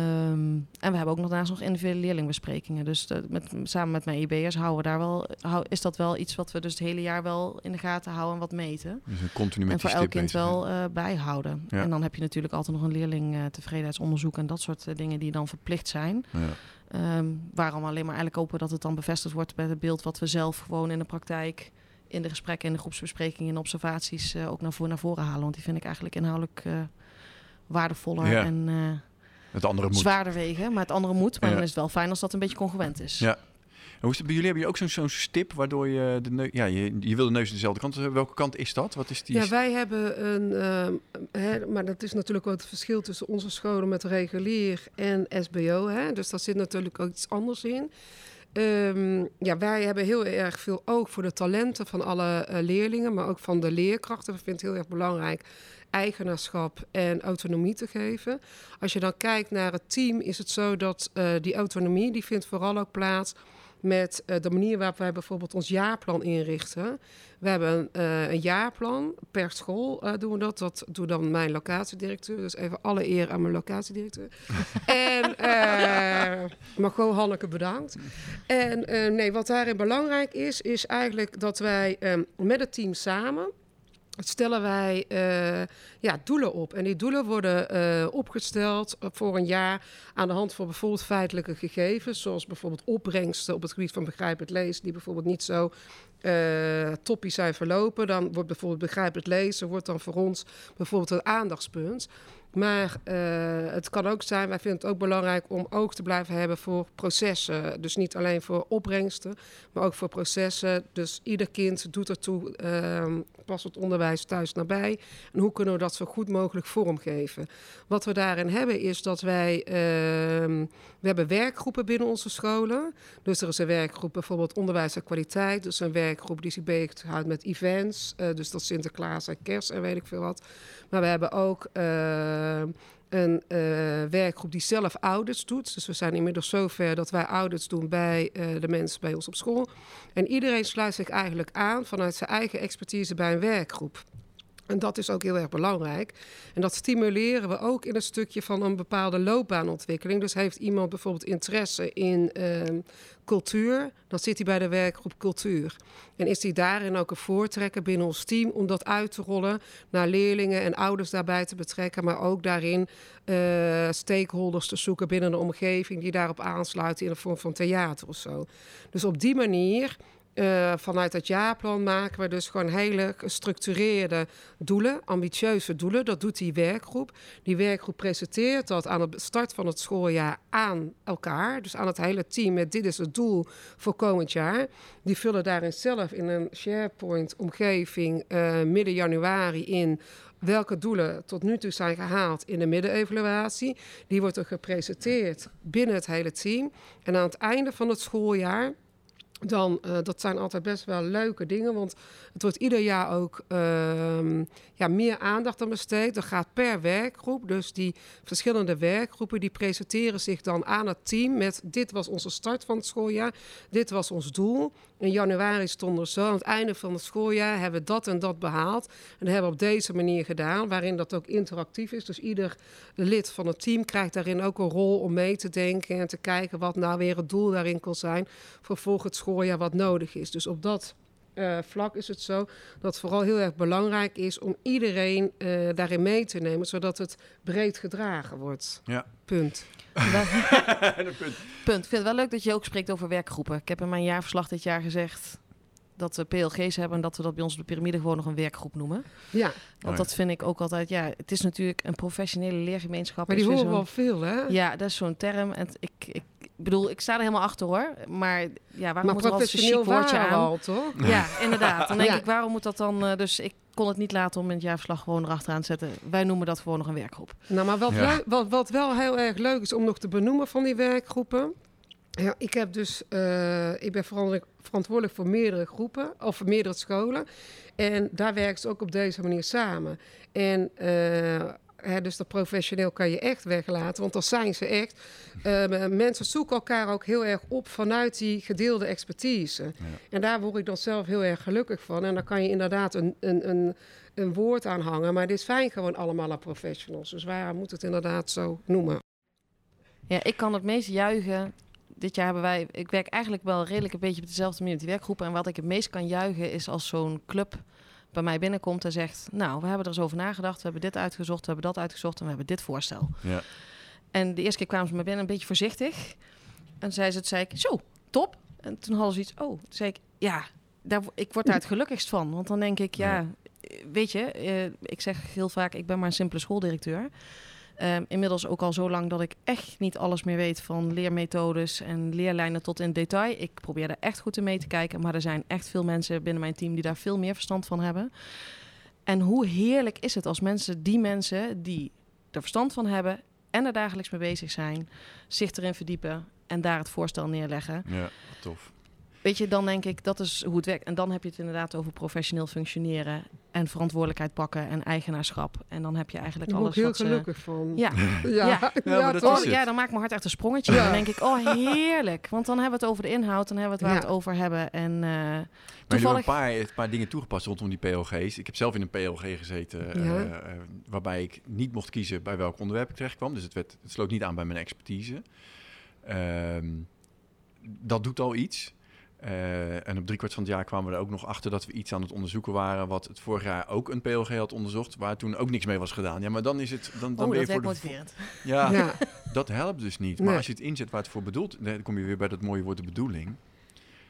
en we hebben ook nog daarnaast nog individuele leerlingbesprekingen. Dus de- met, samen met mijn IB'ers houden we daar wel, hou, is dat wel iets wat we dus het hele jaar wel in de gaten houden en wat meten. Dus een continu met en voor elk kind bezig wel eh, bijhouden. Ja. En dan heb je natuurlijk altijd nog een leerling tevredenheidsonderzoek en dat soort eh, dingen die dan verplicht zijn. Ja. Ehm, waarom alleen maar eigenlijk hopen dat het dan bevestigd wordt bij het beeld wat we zelf gewoon in de praktijk, in de gesprekken, in de groepsbesprekingen, in de observaties eh, ook naar, voor, naar voren halen. Want die vind ik eigenlijk inhoudelijk eh, waardevoller Ja. en eh, Het andere moet. zwaarder wegen. Maar het andere moet. Maar Ja. dan is het wel fijn als dat een beetje congruent is. Ja. En hoe is het bij jullie? Hebben jullie ook zo'n stip waardoor je de neus... Ja, je, je wil de neus dezelfde kant. hebben. Welke kant is dat? Wat is die... Ja, wij hebben een, ehm, hè, maar dat is natuurlijk ook het verschil tussen onze scholen met regulier en SBO. Hè? Dus daar zit natuurlijk ook iets anders in. Ehm, ja, wij hebben heel erg veel oog voor de talenten van alle eh, leerlingen, maar ook van de leerkrachten. We vinden het heel erg belangrijk eigenaarschap en autonomie te geven. Als je dan kijkt naar het team, is het zo dat eh, die autonomie, die vindt vooral ook plaats met eh, de manier waarop wij bijvoorbeeld ons jaarplan inrichten. We hebben uh, een jaarplan per school uh, doen we dat. Dat doet dan mijn locatiedirecteur. Dus even alle eer aan mijn locatiedirecteur. en Margot Hanneke bedankt. En nee, wat daarin belangrijk is, is eigenlijk dat wij um, met het team samen stellen wij uh, ja, doelen op. En die doelen worden uh, opgesteld voor een jaar aan de hand van bijvoorbeeld feitelijke gegevens, zoals bijvoorbeeld opbrengsten op het gebied van begrijpend lezen, die bijvoorbeeld niet zo uh, toppie zijn verlopen. Dan wordt bijvoorbeeld begrijpend lezen, wordt dan voor ons bijvoorbeeld een aandachtspunt. Maar het kan ook zijn, wij vinden het ook belangrijk om oog te blijven hebben voor processen. Dus niet alleen voor opbrengsten, maar ook voor processen. Dus ieder kind doet ertoe, uh, het onderwijs thuis nabij. En hoe kunnen we dat zo goed mogelijk vormgeven? Wat we daarin hebben is dat wij, uh, we hebben werkgroepen binnen onze scholen. Dus er is een werkgroep bijvoorbeeld onderwijs en kwaliteit. Dus een werkgroep die zich bezighoudt met events. Uh, dus dat Sinterklaas en kerst en weet ik veel wat. Maar we hebben ook uh, een uh, werkgroep die zelf audits doet. Dus we zijn inmiddels zover dat wij audits doen bij uh, de mensen bij ons op school. En iedereen sluit zich eigenlijk aan vanuit zijn eigen expertise bij een werkgroep. En dat is ook heel erg belangrijk. En dat stimuleren we ook in een stukje van een bepaalde loopbaanontwikkeling. Dus heeft iemand bijvoorbeeld interesse in uh, cultuur, dan zit hij bij de werkgroep cultuur. En is hij daarin ook een voortrekker binnen ons team om dat uit te rollen naar leerlingen en ouders daarbij te betrekken, maar ook daarin uh, stakeholders te zoeken binnen de omgeving die daarop aansluiten in de vorm van theater of zo. Dus op die manier uh, vanuit het jaarplan maken we dus gewoon hele gestructureerde doelen, ambitieuze doelen. Dat doet die werkgroep. Die werkgroep presenteert dat aan de start van het schooljaar aan elkaar. Dus aan het hele team met dit is het doel voor komend jaar. Die vullen daarin zelf in een SharePoint-omgeving uh, midden januari in welke doelen tot nu toe zijn gehaald in de middenevaluatie. Die wordt er gepresenteerd binnen het hele team. En aan het einde van het schooljaar dan, uh, dat zijn altijd best wel leuke dingen, want het wordt ieder jaar ook uh, ja, meer aandacht aan besteed. Dat gaat per werkgroep, dus die verschillende werkgroepen die presenteren zich dan aan het team met dit was onze start van het schooljaar, dit was ons doel. In januari stond er zo, aan het einde van het schooljaar hebben we dat en dat behaald. En dat hebben we op deze manier gedaan, waarin dat ook interactief is. Dus ieder lid van het team krijgt daarin ook een rol om mee te denken en te kijken wat nou weer het doel daarin kan zijn voor volgend schooljaar wat nodig is. Dus op dat uh, vlak is het zo dat het vooral heel erg belangrijk is om iedereen uh, daarin mee te nemen, zodat het breed gedragen wordt. Ja. Punt. punt. punt. Ik vind het wel leuk dat je ook spreekt over werkgroepen. Ik heb in mijn jaarverslag dit jaar gezegd dat we PLG's hebben en dat we dat bij ons op de piramide gewoon nog een werkgroep noemen. Ja. Want dat vind ik ook altijd, ja, het is natuurlijk een professionele leergemeenschap. Maar die horen wel veel, hè? Ja, dat is zo'n term. En ik, ik bedoel, ik sta er helemaal achter hoor. Maar ja, waarom maar moet er altijd zo'n chic woordje aan? Al, toch? Ja, inderdaad. Dan denk ja. ik, waarom moet dat dan... Uh, dus ik kon het niet laten om in het jaarverslag gewoon erachteraan te zetten. Wij noemen dat gewoon nog een werkgroep. Nou, maar wat, ja. wat, wat wel heel erg leuk is om nog te benoemen van die werkgroepen... Ja, ik heb dus, uh, ik ben verantwoordelijk voor meerdere groepen of voor meerdere scholen. En daar werken ze ook op deze manier samen. En uh, hè, dus dat professioneel kan je echt weglaten, want dan zijn ze echt. Uh, mensen zoeken elkaar ook heel erg op vanuit die gedeelde expertise. Ja. En daar word ik dan zelf heel erg gelukkig van. En dan kan je inderdaad een, een, een, een woord aan hangen, maar dit zijn gewoon allemaal aan professionals. Dus waarom moet het inderdaad zo noemen? Ja, ik kan het meest juichen dit jaar hebben wij, ik werk eigenlijk wel redelijk een beetje op dezelfde manier met die werkgroepen. En wat ik het meest kan juichen is als zo'n club bij mij binnenkomt en zegt: Nou, we hebben er eens over nagedacht, we hebben dit uitgezocht, we hebben dat uitgezocht en we hebben dit voorstel. Ja. En de eerste keer kwamen ze me binnen een beetje voorzichtig. En zei ze het, zei ik: Zo, top. En toen hadden ze iets: Oh, toen zei ik: Ja, daar, ik word daar het gelukkigst van. Want dan denk ik: Ja, weet je, uh, ik zeg heel vaak: Ik ben maar een simpele schooldirecteur. Um, inmiddels ook al zo lang dat ik echt niet alles meer weet van leermethodes en leerlijnen tot in detail. Ik probeer er echt goed in mee te kijken, maar er zijn echt veel mensen binnen mijn team die daar veel meer verstand van hebben. En hoe heerlijk is het als mensen, die mensen die er verstand van hebben en er dagelijks mee bezig zijn, zich erin verdiepen en daar het voorstel neerleggen. Ja, tof. Weet je, dan denk ik dat is hoe het werkt. En dan heb je het inderdaad over professioneel functioneren. En verantwoordelijkheid pakken en eigenaarschap. En dan heb je eigenlijk Daar alles ik heel wat ze... gelukkig van. Ja, ja, Ja. Ja, maar dat toch? is het. ja, dan maakt mijn hart echt een sprongetje. Ja. Dan denk ik, oh heerlijk. Want dan hebben we het over de inhoud, dan hebben we het waar we Ja. het over hebben. En eh, Maar toevallig... een paar, een paar dingen toegepast rondom die PLG's. Ik heb zelf in een PLG gezeten, eh, Ja. eh, waarbij ik niet mocht kiezen bij welk onderwerp ik terecht kwam. Dus het, werd, het sloot niet aan bij mijn expertise. Ehm, dat doet al iets. Eh, en op driekwart van het jaar kwamen we er ook nog achter dat we iets aan het onderzoeken waren... wat het vorig jaar ook een PLG had onderzocht, waar toen ook niks mee was gedaan. Ja, maar dan is het... Dan, dan Oh, ben je voor de, motiverend. ja, Ja. dat helpt dus niet. Maar Nee. als je het inzet waar het voor bedoeld... dan kom je weer bij dat mooie woord de bedoeling.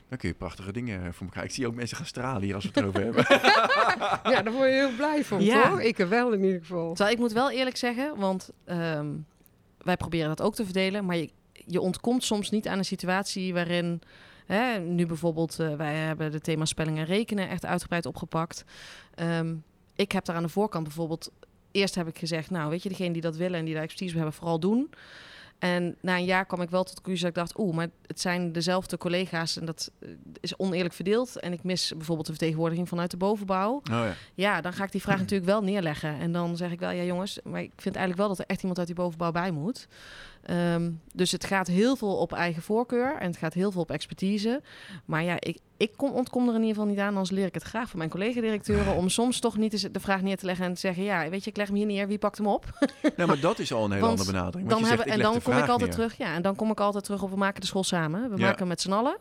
Dan kun je prachtige dingen voor elkaar. Ik zie ook mensen gaan stralen hier als we het erover hebben. ja, daar word je heel blij van, Ja. toch? Ik er wel in ieder geval. Terwijl ik moet wel eerlijk zeggen, want ehm, wij proberen dat ook te verdelen, maar je, je ontkomt soms niet aan een situatie waarin, hè, nu bijvoorbeeld, eh, wij hebben de thema spelling en rekenen echt uitgebreid opgepakt. Ehm, ik heb daar aan de voorkant bijvoorbeeld, eerst heb ik gezegd, nou weet je, degene die dat willen en die daar expertise hebben, vooral doen. En na een jaar kwam ik wel tot de conclusie dat ik dacht, oeh, maar het zijn dezelfde collega's en dat eh, is oneerlijk verdeeld. En ik mis bijvoorbeeld de vertegenwoordiging vanuit de bovenbouw. Oh ja. Ja, dan ga ik die vraag natuurlijk wel neerleggen. En dan zeg ik wel, ja jongens, maar ik vind eigenlijk wel dat er echt iemand uit die bovenbouw bij moet. Ehm, dus het gaat heel veel op eigen voorkeur en het gaat heel veel op expertise. Maar ja, ik, ik kom, ontkom er in ieder geval niet aan, anders leer ik het graag van mijn collega-directeuren... om soms toch niet de vraag neer te leggen en te zeggen... ja, weet je, ik leg hem hier neer, wie pakt hem op? Nou, maar dat is al een hele andere benadering. Dan je hebben, zegt, en dan kom ik altijd neer. terug, ja, en dan kom ik altijd terug op we maken de school samen. We Ja. maken hem met z'n allen.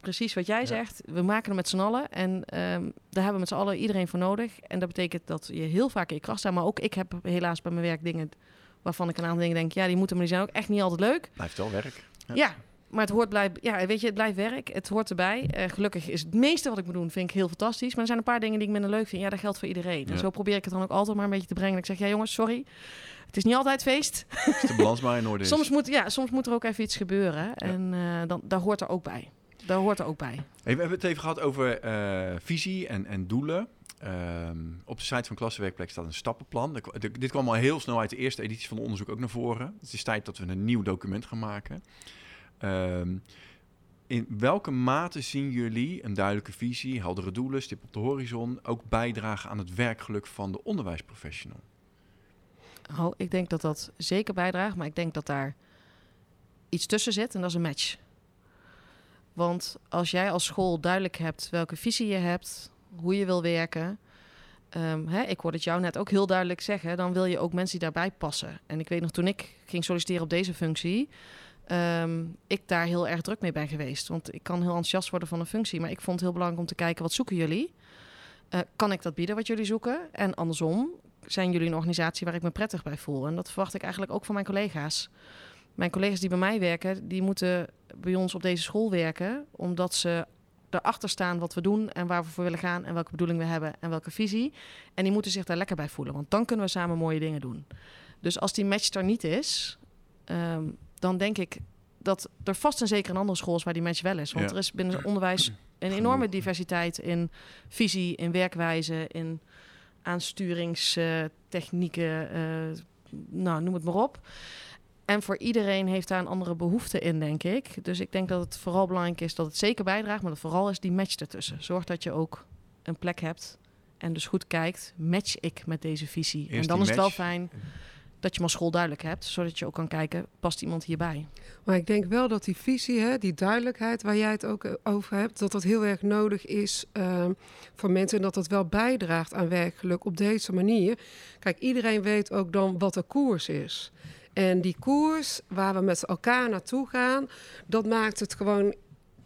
Precies wat jij Ja. zegt. We maken hem met z'n allen. En ehm, daar hebben we met z'n allen iedereen voor nodig. En dat betekent dat je heel vaak in je kracht staat. Maar ook ik heb helaas bij mijn werk dingen waarvan ik een aantal dingen denk, ja, die moeten, maar die zijn ook echt niet altijd leuk. Blijft wel werk. Ja. Ja. Maar het hoort blijf, ja, weet je, het blijft werk. Het hoort erbij. Eh, gelukkig is het meeste wat ik moet doen, vind ik heel fantastisch. Maar er zijn een paar dingen die ik minder leuk vind. Ja, dat geldt voor iedereen. En Ja. zo probeer ik het dan ook altijd maar een beetje te brengen. Ik zeg, ja jongens, sorry. Het is niet altijd feest. Als de balans maar in orde is. Soms moet, ja, soms moet er ook even iets gebeuren. En eh, dan, daar hoort er ook bij. Daar hoort er ook bij. Hey, we hebben het even gehad over eh, visie en, en doelen. Ehm, op de site van Klassenwerkplek staat een stappenplan. Dit kwam al heel snel uit de eerste editie van het onderzoek ook naar voren. Het is tijd dat we een nieuw document gaan maken. Ehm, in welke mate zien jullie een duidelijke visie, heldere doelen, stip op de horizon, ook bijdragen aan het werkgeluk van de onderwijsprofessional? Oh, ik denk dat dat zeker bijdraagt. Maar ik denk dat daar iets tussen zit. En dat is een match. Want als jij als school duidelijk hebt welke visie je hebt, hoe je wil werken. ehm, hè, ik hoorde het jou net ook heel duidelijk zeggen. Dan wil je ook mensen die daarbij passen. En ik weet nog toen ik ging solliciteren op deze functie. ehm, ik daar heel erg druk mee ben geweest. Want ik kan heel enthousiast worden van een functie. Maar ik vond het heel belangrijk om te kijken wat zoeken jullie. Eh, kan ik dat bieden wat jullie zoeken? En andersom, zijn jullie een organisatie waar ik me prettig bij voel? En dat verwacht ik eigenlijk ook van mijn collega's. Mijn collega's die bij mij werken, die moeten bij ons op deze school werken, omdat ze erachter staan wat we doen en waar we voor willen gaan en welke bedoeling we hebben en welke visie. En die moeten zich daar lekker bij voelen, want dan kunnen we samen mooie dingen doen. Dus als die match er niet is, ehm, dan denk ik dat er vast en zeker een andere school is waar die match wel is. Want Ja. er is binnen het onderwijs een enorme diversiteit in visie, in werkwijze, in aansturingstechnieken, eh, nou, noem het maar op. En voor iedereen heeft daar een andere behoefte in, denk ik. Dus ik denk dat het vooral belangrijk is dat het zeker bijdraagt, maar dat vooral is die match ertussen. Zorg dat je ook een plek hebt en dus goed kijkt, match ik met deze visie? en dan is het wel fijn dat je maar school duidelijk hebt, zodat je ook kan kijken, past iemand hierbij? Maar ik denk wel dat die visie, hè, die duidelijkheid waar jij het ook eh, over hebt, dat dat heel erg nodig is ehm, voor mensen en dat dat wel bijdraagt aan werkgeluk op deze manier. Kijk, iedereen weet ook dan wat de koers is. En die koers waar we met elkaar naartoe gaan, dat maakt het gewoon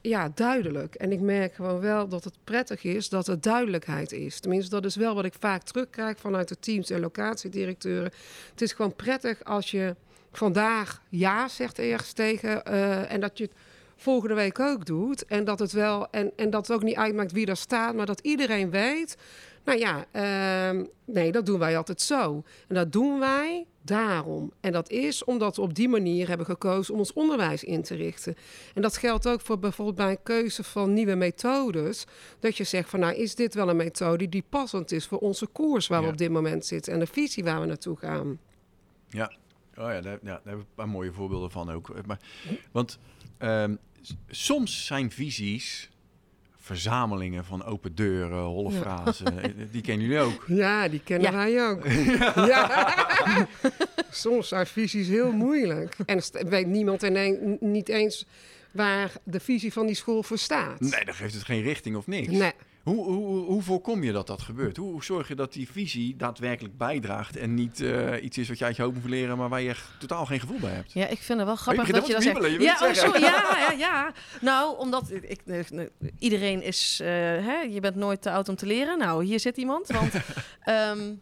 ja, duidelijk. En ik merk gewoon wel dat het prettig is dat er duidelijkheid is. Tenminste, dat is wel wat ik vaak terugkrijg vanuit de teams en locatiedirecteuren. Het is gewoon prettig als je vandaag ja zegt ergens tegen eh, en dat je het volgende week ook doet. En dat het wel en, en dat het ook niet uitmaakt wie er staat, maar dat iedereen weet. Nou ja, ehm, nee, dat doen wij altijd zo. En dat doen wij daarom. En dat is omdat we op die manier hebben gekozen om ons onderwijs in te richten. En dat geldt ook voor bijvoorbeeld bij een keuze van nieuwe methodes. Dat je zegt van nou is dit wel een methode die passend is voor onze koers waar we op dit moment zitten en de visie waar we naartoe gaan. Ja, oh ja, daar, ja, daar hebben we een paar mooie voorbeelden van ook. Maar, want ehm, soms zijn visies verzamelingen van open deuren, holle Ja. frazen. Eh, Die kennen jullie ook. Ja, die kennen Ja. wij ook. Ja. Soms zijn visies heel moeilijk. En weet niemand ineen, niet eens waar de visie van die school voor staat. Nee, dan geeft het geen richting of niks. Nee. Hoe, hoe, hoe voorkom je dat dat gebeurt? Hoe, hoe zorg je dat die visie daadwerkelijk bijdraagt en niet eh, iets is wat je uit je hoofd moet leren, maar waar je totaal geen gevoel bij hebt? Ja, ik vind het wel grappig begint dat je dat zegt. je ja, oh, sorry, ja, ja, ja. Nou, omdat ik, iedereen is... eh, hè, je bent nooit te oud om te leren. Nou, hier zit iemand. Want ehm,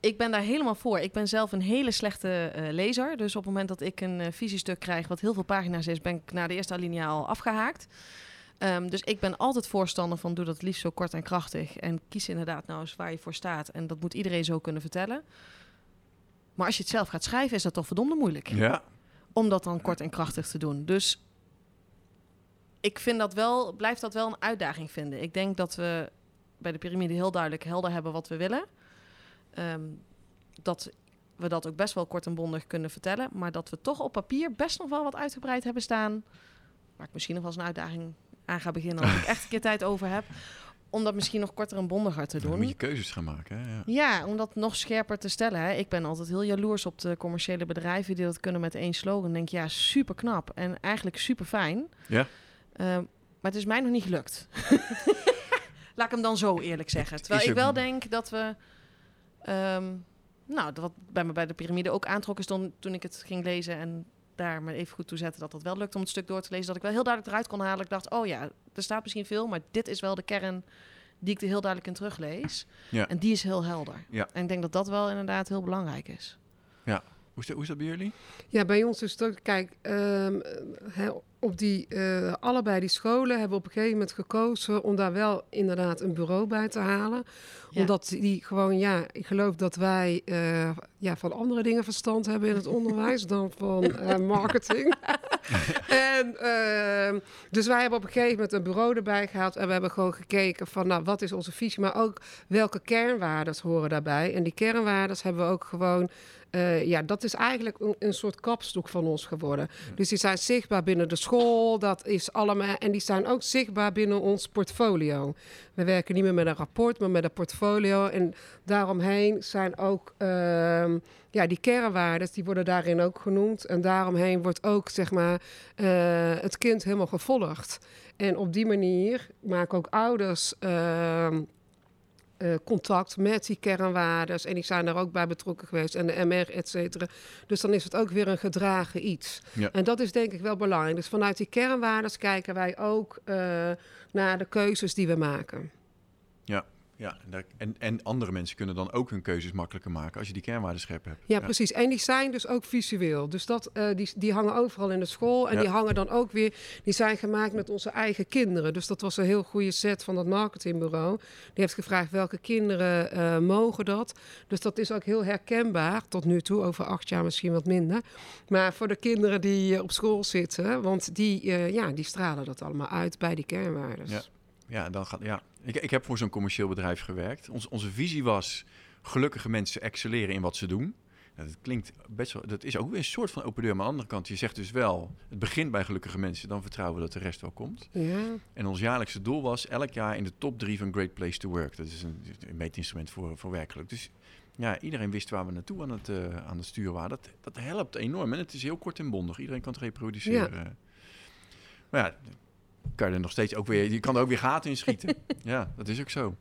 ik ben daar helemaal voor. Ik ben zelf een hele slechte eh, lezer. Dus op het moment dat ik een eh, visiestuk krijg... wat heel veel pagina's is... ben ik na de eerste alinea al afgehaakt. Ehm, dus ik ben altijd voorstander van... doe dat liefst zo kort en krachtig. En kies inderdaad nou eens waar je voor staat. En dat moet iedereen zo kunnen vertellen. Maar als je het zelf gaat schrijven... is dat toch verdomde moeilijk Ja, om dat dan kort en krachtig te doen. Dus ik vind dat wel, blijf dat wel een uitdaging vinden. Ik denk dat we bij de piramide heel duidelijk helder hebben wat we willen. Ehm, dat we dat ook best wel kort en bondig kunnen vertellen. Maar dat we toch op papier best nog wel wat uitgebreid hebben staan. Waar ik misschien nog wel eens een uitdaging aan ga beginnen als ik echt een keer tijd over heb. Om dat misschien nog korter en bondiger te dan doen. moet je keuzes gaan maken. Hè? Ja. Ja, om dat nog scherper te stellen. Hè. Ik ben altijd heel jaloers op de commerciële bedrijven die dat kunnen met één slogan. Denk ja, super knap en eigenlijk super fijn. Ja. maar het is mij nog niet gelukt. Laat ik hem dan zo eerlijk zeggen. Terwijl ik wel denk dat we... ehm, nou, dat wat bij me bij de piramide ook aantrok is toen, toen ik het ging lezen... en daar me even goed toe zetten dat dat wel lukt om het stuk door te lezen... dat ik wel heel duidelijk eruit kon halen. Ik dacht, oh ja, er staat misschien veel... maar dit is wel de kern die ik er heel duidelijk in teruglees. Ja. En die is heel helder. Ja. En ik denk dat dat wel inderdaad heel belangrijk is. Hoe, is dat, hoe is dat bij jullie? Ja, bij ons is het ook, kijk, ehm, hè, op die, eh, allebei die scholen hebben op een gegeven moment gekozen om daar wel inderdaad een bureau bij te halen. Ja. Omdat die gewoon, ja, ik geloof dat wij eh, ja, van andere dingen verstand hebben in het onderwijs dan van eh, marketing. en, ehm, dus wij hebben op een gegeven moment een bureau erbij gehaald en we hebben gewoon gekeken van, nou, wat is onze visie, maar ook welke kernwaarden horen daarbij. En die kernwaarden hebben we ook gewoon eh, ja, dat is eigenlijk een, een soort kapstok van ons geworden. Dus die zijn zichtbaar binnen de school, dat is allemaal. En die zijn ook zichtbaar binnen ons portfolio. We werken niet meer met een rapport, maar met een portfolio. En daaromheen zijn ook ehm, ja, die kernwaarden, die worden daarin ook genoemd. En daaromheen wordt ook, zeg maar, eh, het kind helemaal gevolgd. En op die manier maken ook ouders. Eh, contact met die kernwaardes. En die zijn daar ook bij betrokken geweest. En de MR, et cetera. Dus dan is het ook weer een gedragen iets. Ja. En dat is denk ik wel belangrijk. Dus vanuit die kernwaardes kijken wij ook eh, naar de keuzes die we maken. Ja, en, daar- en, en andere mensen kunnen dan ook hun keuzes makkelijker maken als je die kernwaarden scherp hebt. Ja, precies. En die zijn dus ook visueel. Dus dat, eh, die, die hangen overal in de school. En Ja. die hangen dan ook weer... Die zijn gemaakt met onze eigen kinderen. Dus dat was een heel goede set van dat marketingbureau. Die heeft gevraagd welke kinderen eh, mogen dat. Dus dat is ook heel herkenbaar tot nu toe. Over acht jaar misschien wat minder. Maar voor de kinderen die eh, op school zitten... Want die, ja, die stralen dat allemaal uit bij die kernwaardes. Ja. Ja, dan gaat, ja. Ik, ik heb voor zo'n commercieel bedrijf gewerkt. Ons, onze visie was gelukkige mensen excelleren in wat ze doen. Nou, dat klinkt best wel, dat is ook weer een soort van open deur. Maar aan de andere kant, je zegt dus wel, het begint bij gelukkige mensen, dan vertrouwen we dat de rest wel komt. Ja, En ons jaarlijkse doel was elk jaar in de top drie van Great Place to Work. Dat is een, een meetinstrument voor, voor werkelijk. Dus ja, iedereen wist waar we naartoe aan het, eh, aan het sturen waren. Dat, dat helpt enorm. En het is heel kort en bondig. Iedereen kan het reproduceren. Maar ja, kan je er nog steeds ook weer, je kan er ook weer gaten in schieten. ja, dat is ook zo.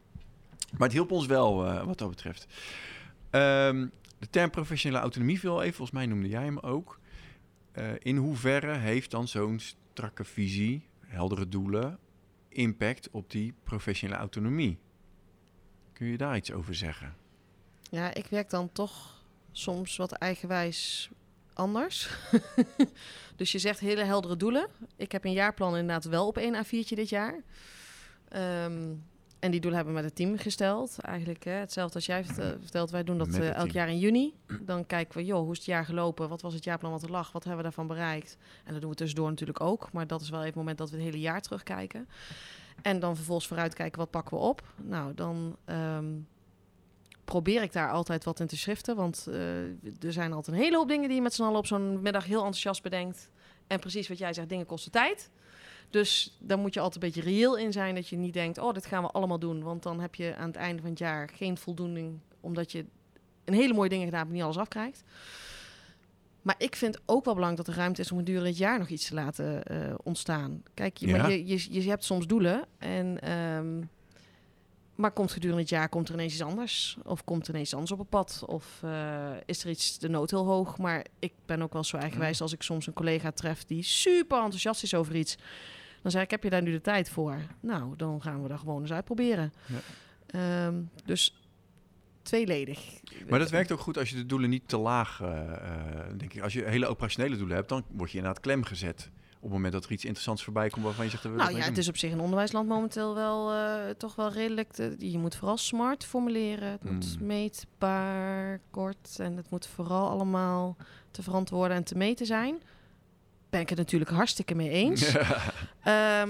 Maar het hielp ons wel eh, wat dat betreft. Ehm, de term professionele autonomie viel al even, volgens mij noemde jij hem ook. Eh, in hoeverre heeft dan zo'n strakke visie, heldere doelen, impact op die professionele autonomie? Kun je daar iets over zeggen? Ja, ik werk dan toch soms wat eigenwijs anders. dus je zegt hele heldere doelen. Ik heb een jaarplan inderdaad wel op één A4'tje dit jaar. Ehm, en die doelen hebben we met het team gesteld. Eigenlijk hè, hetzelfde als jij vert- vertelt. Wij doen dat eh, elk jaar in juni. Dan kijken we, joh, hoe is het jaar gelopen? Wat was het jaarplan wat er lag? Wat hebben we daarvan bereikt? En dat doen we tussendoor natuurlijk ook. Maar dat is wel even het moment dat we het hele jaar terugkijken. En dan vervolgens vooruitkijken, wat pakken we op? Nou, dan ehm, probeer ik daar altijd wat in te schriften. Want eh, er zijn altijd een hele hoop dingen die je met z'n allen op zo'n middag heel enthousiast bedenkt. En precies wat jij zegt, dingen kosten tijd. Dus daar moet je altijd een beetje reëel in zijn. Dat je niet denkt, oh, dit gaan we allemaal doen. Want dan heb je aan het einde van het jaar geen voldoening. Omdat je een hele mooie dingen gedaan hebt, maar niet alles afkrijgt. Maar ik vind ook wel belangrijk dat er ruimte is om gedurende het jaar nog iets te laten eh, ontstaan. Kijk, je, Ja. maar je, je, je hebt soms doelen. En, ehm, maar komt gedurende het jaar komt er ineens iets anders. Of komt er ineens iets anders op het pad. Of eh, is er iets de nood heel hoog. Maar ik ben ook wel zo eigenwijs als ik soms een collega tref die super enthousiast is over iets. Dan zeg ik, heb je daar nu de tijd voor? Nou, dan gaan we dat gewoon eens uitproberen. Ja. Ehm, dus tweeledig. Maar dat werkt ook goed als je de doelen niet te laag, eh, eh, denk ik. Als je hele operationele doelen hebt, dan word je inderdaad klem gezet. Op het moment dat er iets interessants voorbij komt waarvan je zegt... Nou ja, het is op zich in onderwijsland momenteel wel eh, toch wel redelijk. te- je moet vooral smart formuleren. Het moet Hmm. meetbaar, kort. En het moet vooral allemaal te verantwoorden en te meten zijn. Ben ik het natuurlijk hartstikke mee eens. Ehm,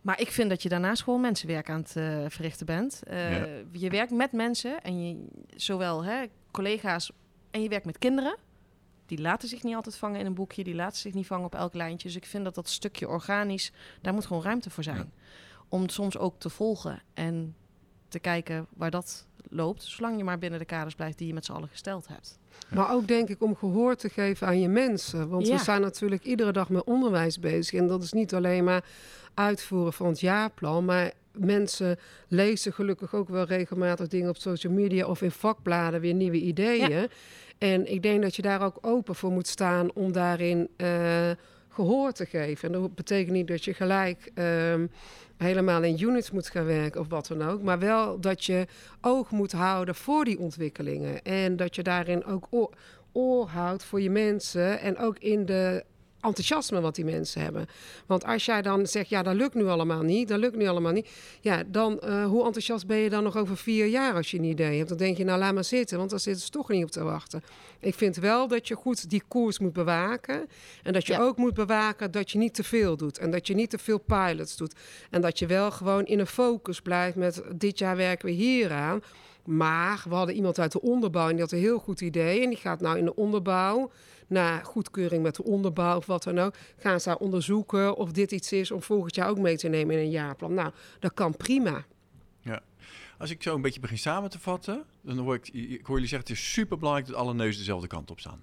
maar ik vind dat je daarnaast gewoon mensenwerk aan het eh, verrichten bent. Eh, Ja. Je werkt met mensen en je, zowel hè, collega's en je werkt met kinderen. Die laten zich niet altijd vangen in een boekje, die laten zich niet vangen op elk lijntje. Dus ik vind dat dat stukje organisch, daar moet gewoon ruimte voor zijn. Om soms ook te volgen en te kijken waar dat loopt. Zolang je maar binnen de kaders blijft die je met z'n allen gesteld hebt. Maar ook denk ik om gehoor te geven aan je mensen. Want Ja. we zijn natuurlijk iedere dag met onderwijs bezig. En dat is niet alleen maar uitvoeren van het jaarplan. Maar mensen lezen gelukkig ook wel regelmatig dingen op social media of in vakbladen weer nieuwe ideeën. En ik denk dat je daar ook open voor moet staan om daarin eh, gehoor te geven. En dat betekent niet dat je gelijk ehm, helemaal in units moet gaan werken of wat dan ook. Maar wel dat je oog moet houden voor die ontwikkelingen. En dat je daarin ook oor houdt voor je mensen. En ook in de enthousiasme wat die mensen hebben. Want als jij dan zegt, ja, dat lukt nu allemaal niet, dat lukt nu allemaal niet. Ja, dan, eh, hoe enthousiast ben je dan nog over vier jaar als je een idee hebt? Dan denk je, nou, laat maar zitten, want daar zitten ze toch niet op te wachten. Ik vind wel dat je goed die koers moet bewaken. En dat je Ja. ook moet bewaken dat je niet te veel doet. En dat je niet te veel pilots doet. En dat je wel gewoon in een focus blijft met dit jaar werken we hieraan. Maar we hadden iemand uit de onderbouw en die had een heel goed idee. En die gaat nou in de onderbouw, na goedkeuring met de onderbouw of wat dan ook, gaan ze daar onderzoeken of dit iets is om volgend jaar ook mee te nemen in een jaarplan. Nou, dat kan prima. Als ik zo een beetje begin samen te vatten, dan hoor ik, ik hoor jullie zeggen, het is super belangrijk dat alle neuzen dezelfde kant op staan.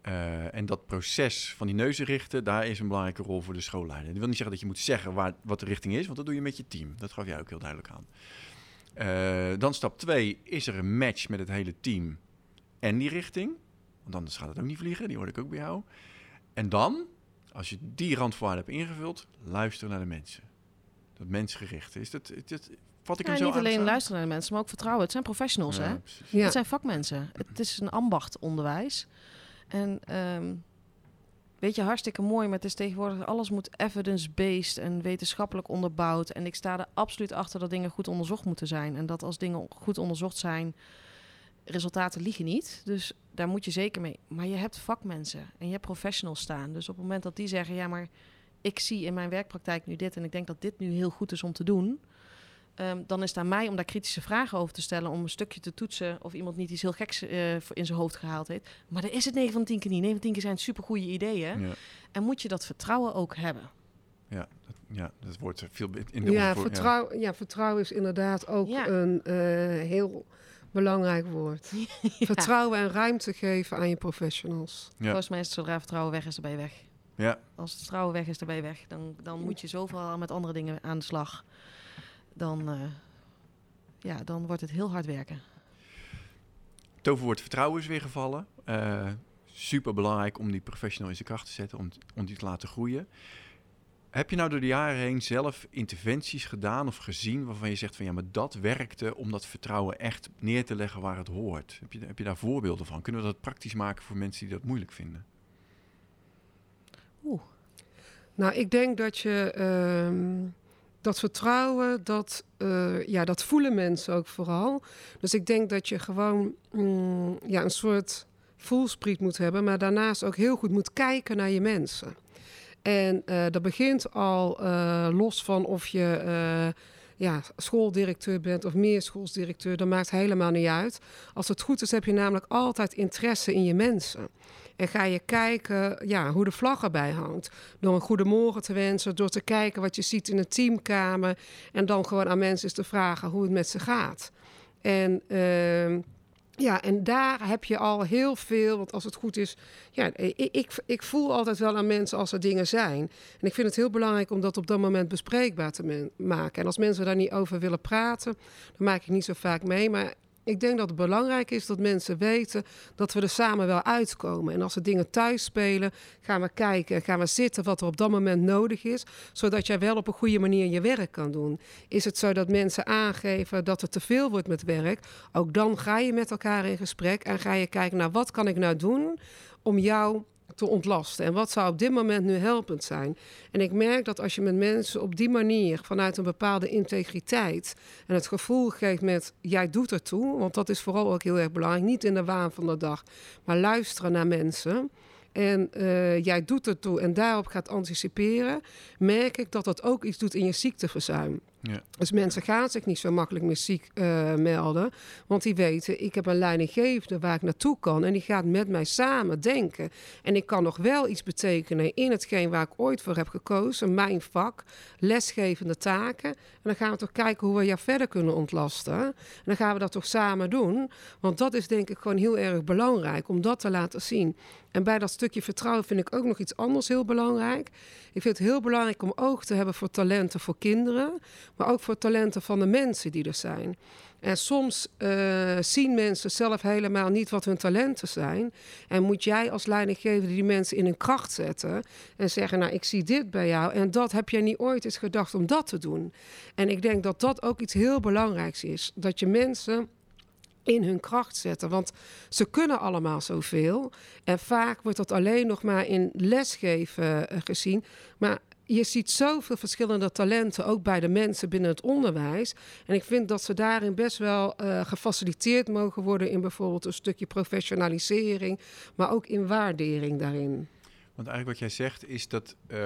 Eh, en dat proces van die neuzen richten, daar is een belangrijke rol voor de schoolleider. Dat wil niet zeggen dat je moet zeggen waar, wat de richting is, want dat doe je met je team. Dat gaf jij ook heel duidelijk aan. Eh, dan stap twee, is er een match met het hele team en die richting? Want anders gaat het ook niet vliegen, die hoorde ik ook bij jou. En dan, als je die randvoorwaarden hebt ingevuld, luister naar de mensen. Dat mensgericht. Is dat, dat, vat ik Ja, hem zo niet aan alleen luisteren naar de mensen, maar ook vertrouwen. Het zijn professionals, hè? Ja, precies. Ja. Het zijn vakmensen. Het is een ambacht onderwijs. En ehm, weet je, hartstikke mooi, maar het is tegenwoordig alles moet evidence-based en wetenschappelijk onderbouwd. En ik sta er absoluut achter dat dingen goed onderzocht moeten zijn. En dat als dingen goed onderzocht zijn, resultaten liegen niet. Dus daar moet je zeker mee. Maar je hebt vakmensen en je hebt professionals staan. Dus op het moment dat die zeggen, ja, maar ik zie in mijn werkpraktijk nu dit en ik denk dat dit nu heel goed is om te doen. Ehm, dan is het aan mij om daar kritische vragen over te stellen. Om een stukje te toetsen of iemand niet iets heel geks eh, voor in zijn hoofd gehaald heeft. Maar dat is het 9 van 10 keer niet. 9 van 10 keer zijn het supergoeie ideeën. Ja, En moet je dat vertrouwen ook hebben. ja, dat, ja, dat wordt veel in de Ja, onvoor- vertrouw, ja, vertrouwen is inderdaad ook Ja. een eh, heel belangrijk woord. Vertrouwen en ruimte geven aan je professionals. Ja. Volgens mij is het zodra vertrouwen weg is, dan ben je weg. Ja, Als het vertrouwen weg is, dan ben je weg. Dan, dan moet je zoveel met andere dingen aan de slag. Dan, eh, ja, dan wordt het heel hard werken. toverwoord vertrouwen is weer gevallen. super belangrijk om die professional in zijn kracht te zetten, om, om die te laten groeien. Heb je nou door de jaren heen zelf interventies gedaan of gezien waarvan je zegt van ja, maar dat werkte om dat vertrouwen echt neer te leggen waar het hoort? Heb je, heb je daar voorbeelden van? Kunnen we dat praktisch maken voor mensen die dat moeilijk vinden? Oeh. Nou, ik denk dat je ehm, dat vertrouwen, dat, eh, ja, dat voelen mensen ook vooral. Dus ik denk dat je gewoon mm, ja, een soort voelspriet moet hebben, maar daarnaast ook heel goed moet kijken naar je mensen. En eh, dat begint al eh, los van of je eh, ja, schooldirecteur bent of meer schoolsdirecteur, dat maakt helemaal niet uit. Als het goed is, heb je namelijk altijd interesse in je mensen. En ga je kijken ja, hoe de vlag erbij hangt. Door een goedemorgen te wensen, door te kijken wat je ziet in een teamkamer. En dan gewoon aan mensen te vragen hoe het met ze gaat. En... Ja, en daar heb je al heel veel, want als het goed is, ja, ik, ik, voel altijd wel aan mensen als er dingen zijn. En ik vind het heel belangrijk om dat op dat moment bespreekbaar te maken. En als mensen daar niet over willen praten, dan maak ik niet zo vaak mee. Maar ik denk dat het belangrijk is dat mensen weten dat we er samen wel uitkomen. En als er dingen thuis spelen, gaan we kijken, gaan we zitten wat er op dat moment nodig is, zodat jij wel op een goede manier je werk kan doen. Is het zo dat mensen aangeven dat er te veel wordt met werk, ook dan ga je met elkaar in gesprek en ga je kijken naar wat kan ik nou doen om jou te ontlasten. En wat zou op dit moment nu helpend zijn? En ik merk dat als je met mensen op die manier, vanuit een bepaalde integriteit en het gevoel geeft met jij doet ertoe, want dat is vooral ook heel erg belangrijk, niet in de waan van de dag, maar luisteren naar mensen. En uh, jij doet ertoe en daarop gaat anticiperen, merk ik dat dat ook iets doet in je ziekteverzuim. Ja. Dus mensen gaan zich niet zo makkelijk meer ziek uh, melden. Want die weten, ik heb een leidinggevende waar ik naartoe kan. En die gaat met mij samen denken. En ik kan nog wel iets betekenen in hetgeen waar ik ooit voor heb gekozen. Mijn vak, lesgevende taken. En dan gaan we toch kijken hoe we jou verder kunnen ontlasten. En dan gaan we dat toch samen doen. Want dat is denk ik gewoon heel erg belangrijk om dat te laten zien. En bij dat stukje vertrouwen vind ik ook nog iets anders heel belangrijk. Ik vind het heel belangrijk om oog te hebben voor talenten voor kinderen maar ook voor talenten van de mensen die er zijn. En soms uh, zien mensen zelf helemaal niet wat hun talenten zijn. En moet jij als leidinggevende die mensen in hun kracht zetten. En zeggen, nou, ik zie dit bij jou. En dat heb jij niet ooit eens gedacht om dat te doen. En ik denk dat dat ook iets heel belangrijks is. Dat je mensen in hun kracht zetten. Want ze kunnen allemaal zoveel. En vaak wordt dat alleen nog maar in lesgeven uh, gezien. Maar je ziet zoveel verschillende talenten, ook bij de mensen binnen het onderwijs. En ik vind dat ze daarin best wel uh, gefaciliteerd mogen worden in bijvoorbeeld een stukje professionalisering, maar ook in waardering daarin. Want eigenlijk wat jij zegt is dat uh,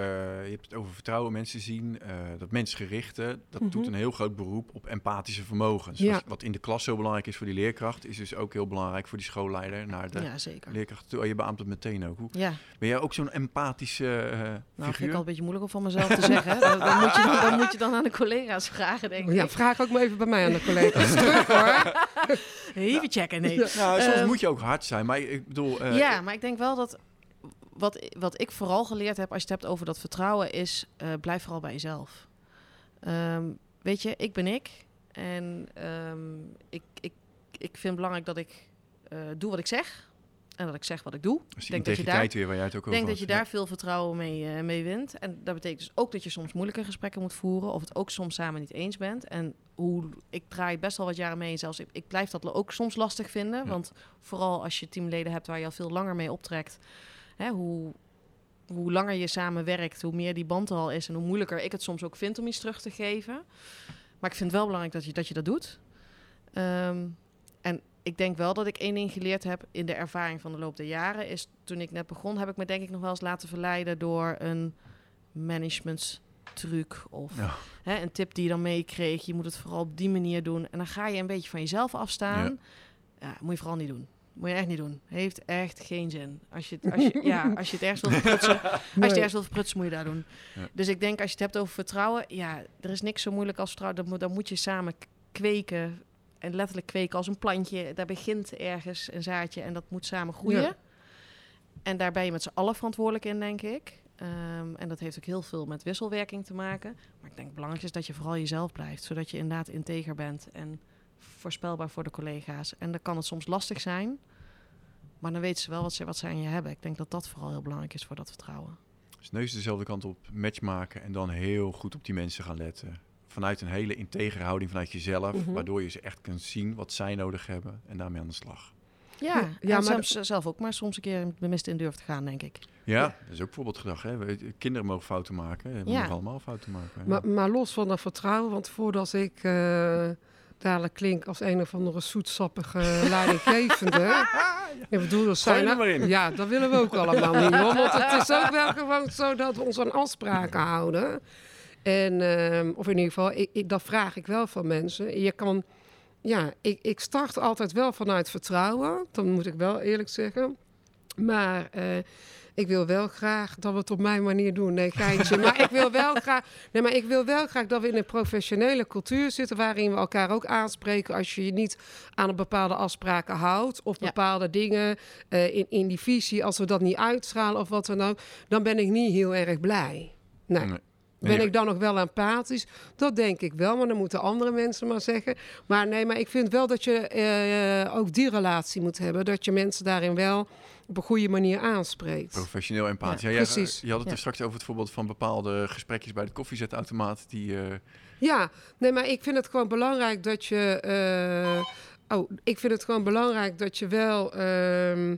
je hebt het over vertrouwen mensen zien, uh, dat mensgerichte, dat mm doet een heel groot beroep op empathische vermogens. Ja. Wat, in de klas zo belangrijk is voor die leerkracht, is dus ook heel belangrijk voor die schoolleider naar de ja, zeker. leerkracht toe. Oh, je beaamt het meteen ook. Hoe, ja. Ben jij ook zo'n empathische uh, nou, vind ik al een beetje moeilijk om van mezelf te zeggen. Dan, dan, moet je dan, dan, moet je dan aan de collega's vragen, denk ik. Ja, vraag ook maar even bij mij aan de collega's terug, hoor. Even checken, nee. Nou, soms um, moet je ook hard zijn, maar ik bedoel... ja, maar ik denk wel dat wat, wat ik vooral geleerd heb als je het hebt over dat vertrouwen is, uh, blijf vooral bij jezelf. Um, weet je, ik ben ik. En um, ik, ik, ik vind het belangrijk dat ik uh, doe wat ik zeg. En dat ik zeg wat ik doe. Dus denk dat je daar, weer waar jij het ook denk dat je daar veel vertrouwen mee, uh, mee wint. En dat betekent dus ook dat je soms moeilijke gesprekken moet voeren. Of het ook soms samen niet eens bent. En hoe ik draai best wel wat jaren mee. Zelfs ik, ik blijf dat ook soms lastig vinden. Ja. Want vooral als je teamleden hebt waar je al veel langer mee optrekt hè, hoe, hoe langer je samen werkt, hoe meer die band er al is en hoe moeilijker ik het soms ook vind om iets terug te geven. Maar ik vind het wel belangrijk dat je dat, je dat doet. Um, en ik denk wel dat ik één ding geleerd heb in de ervaring van de loop der jaren. Is toen ik net begon, heb ik me denk ik nog wel eens laten verleiden door een managementstruc of ja. hè, een tip die je dan meekreeg. Je moet het vooral op die manier doen. En dan ga je een beetje van jezelf afstaan. Ja. ja moet je vooral niet doen. Moet je echt niet doen. Heeft echt geen zin. Als je, als je, ja, als je het ergens wil verprutsen, als je het ergens wil verprutsen, moet je daar doen. Ja. Dus ik denk, als je het hebt over vertrouwen, ja, er is niks zo moeilijk als vertrouwen. Dan moet, dan moet je samen kweken. En letterlijk kweken als een plantje. Daar begint ergens een zaadje en dat moet samen groeien. Ja. En daar ben je met z'n allen verantwoordelijk in, denk ik. Um, en dat heeft ook heel veel met wisselwerking te maken. Maar ik denk het belangrijkste is dat je vooral jezelf blijft. Zodat je inderdaad integer bent en voorspelbaar voor de collega's. En dan kan het soms lastig zijn. Maar dan weten ze wel wat ze, wat ze aan je hebben. Ik denk dat dat vooral heel belangrijk is voor dat vertrouwen. Dus neus dezelfde kant op, match maken en dan heel goed op die mensen gaan letten. Vanuit een hele integere houding vanuit jezelf, mm -hmm. waardoor je ze echt kunt zien wat zij nodig hebben en daarmee aan de slag. Ja, ja, ja maar soms, zelf ook maar soms een keer de mist in durft te gaan, denk ik. Ja, ja. dat is ook bijvoorbeeld gedacht. Hè? Kinderen mogen fouten maken. We ja. mogen allemaal fouten maken. Maar, maar, los van dat vertrouwen, want voordat ik... Uh, dadelijk klink als een of andere zoetsappige leidinggevende. Ik bedoel, dat zijn Ja, dat willen we ook allemaal niet. Hoor, want het is ook wel gewoon zo dat we ons aan afspraken houden. En, uh, of in ieder geval, ik, ik, dat vraag ik wel van mensen. Je kan, ja, ik, ik start altijd wel vanuit vertrouwen. Dan moet ik wel eerlijk zeggen. Maar eh, ik wil wel graag dat we het op mijn manier doen. Nee, geintje. maar ik wil wel graag. Nee, maar ik wil wel graag dat we in een professionele cultuur zitten. waarin we elkaar ook aanspreken. als je je niet aan een bepaalde afspraken houdt. of Ja. bepaalde dingen eh, in, in die visie. als we dat niet uitstralen of wat dan ook. dan ben ik niet heel erg blij. Nee. Nee. Ben ik dan nog wel empathisch? Dat denk ik wel, maar dan moeten andere mensen maar zeggen. Maar nee, maar ik vind wel dat je eh, ook die relatie moet hebben. Dat je mensen daarin wel op een goede manier aanspreekt. Professioneel empathisch. Ja, Ja, precies. Je had het er straks over het voorbeeld van bepaalde gesprekjes bij de koffiezetautomaat. Die, eh, Ja, nee, maar ik vind het gewoon belangrijk dat je. eh, oh, ik vind het gewoon belangrijk dat je wel ehm,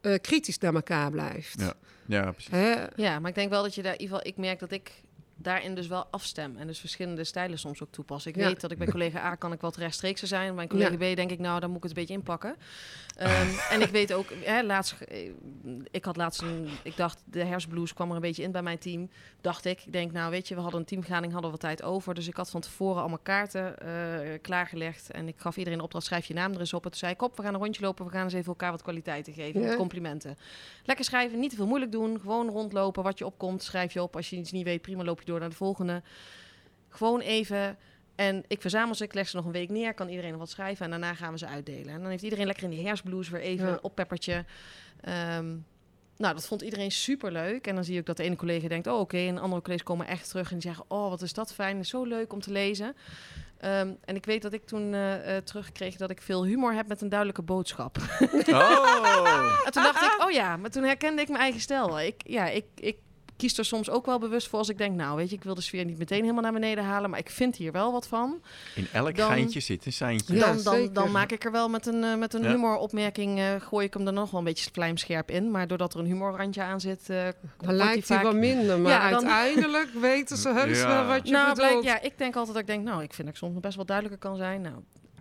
eh, kritisch naar elkaar blijft. Ja. ja, precies. Hè? Ja, maar ik denk wel dat je daar in ieder geval... Ik merk dat ik daarin dus wel afstem. En dus verschillende stijlen soms ook toepas. Ik Ja. weet dat ik bij collega A kan ik wat rechtstreekser zijn. Bij collega B denk ik, nou, dan moet ik het een beetje inpakken. Ehm, en ik weet ook, hè, laatst, eh, ik had laatst een, ik dacht, de hersenblues kwam er een beetje in bij mijn team. Dacht ik, ik denk, nou weet je, we hadden een teamvergadering, hadden we wat tijd over. Dus ik had van tevoren allemaal kaarten eh, klaargelegd. En ik gaf iedereen de opdracht, schrijf je naam er eens op. En toen zei ik, op, we gaan een rondje lopen, we gaan eens even elkaar wat kwaliteiten geven, Ja. complimenten. Lekker schrijven, niet te veel moeilijk doen. Gewoon rondlopen, wat je opkomt, schrijf je op. Als je iets niet weet, prima, loop je door naar de volgende. Gewoon even. En ik verzamel ze, ik leg ze nog een week neer, kan iedereen nog wat schrijven en daarna gaan we ze uitdelen. En dan heeft iedereen lekker in die herfstblues weer even Ja. een oppeppertje. Ehm, nou, dat vond iedereen super leuk. En dan zie ik dat de ene collega denkt, oh oké, en de andere collega's komen echt terug en die zeggen, oh wat is dat fijn, is zo leuk om te lezen. Ehm, en ik weet dat ik toen eh, eh, terugkreeg dat ik veel humor heb met een duidelijke boodschap. Oh! En toen dacht ik, oh ja, maar toen herkende ik mijn eigen stijl. Ik, ja, ik, ik kies er soms ook wel bewust voor als ik denk, nou weet je, ik wil de sfeer niet meteen helemaal naar beneden halen, maar ik vind hier wel wat van. In elk Dan- geintje zit een seintje. Ja, dan, dan, dan maak ik er wel met een, eh, met een Ja. humoropmerking, eh, gooi ik hem er nog wel een beetje vlijmscherp in. Maar doordat er een humorrandje aan zit, eh, wordt Dan lijkt hij vaak... wat minder, maar Ja, dan- uiteindelijk weten ze heus Ja. wel wat je nou, bedoelt. ja, ik denk altijd dat ik denk, nou, ik vind dat ik soms nog best wel duidelijker kan zijn. Nou,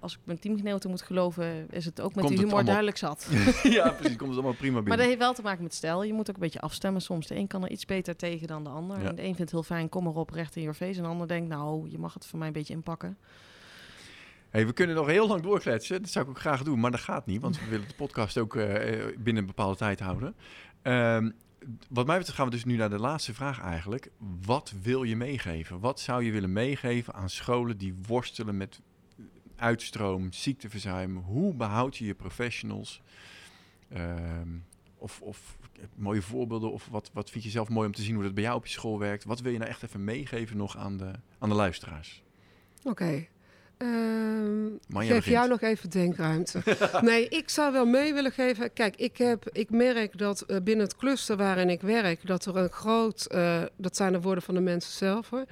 als ik mijn teamgenoten moet geloven, is het ook met Komt die humor allemaal- duidelijk zat. ja, precies. Komt het allemaal prima Maar binnen. dat heeft wel te maken met stijl. Je moet ook een beetje afstemmen soms. De een kan er iets beter tegen dan de ander. Ja. En de een vindt het heel fijn, kom erop, recht in your face. En de ander denkt, nou, je mag het voor mij een beetje inpakken. Hey, we kunnen nog heel lang doorkletsen. Dat zou ik ook graag doen, maar dat gaat niet. Want we willen de podcast ook eh, binnen een bepaalde tijd houden. Ehm, wat mij betreft gaan we dus nu naar de laatste vraag eigenlijk. Wat wil je meegeven? Wat zou je willen meegeven aan scholen die worstelen met uitstroom, ziekteverzuim? Hoe behoud je je professionals? Ehm, of, of mooie voorbeelden, of wat, wat vind je zelf mooi om te zien hoe dat bij jou op je school werkt? Wat wil je nou echt even meegeven nog aan de, aan de luisteraars? Oké. Manja geef begint. jou nog even denkruimte. nee, ik zou wel mee willen geven. Kijk, ik, heb, ik merk dat eh, binnen het cluster waarin ik werk, dat er een groot, eh, dat zijn de woorden van de mensen zelf hoor.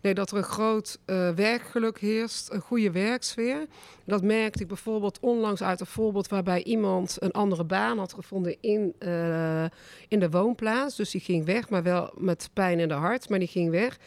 Nee, dat er een groot eh, werkgeluk heerst, een goede werksfeer. Dat merkte ik bijvoorbeeld onlangs uit een voorbeeld waarbij iemand een andere baan had gevonden in, in de woonplaats. Dus die ging weg, maar wel met pijn in de hart, maar die ging weg.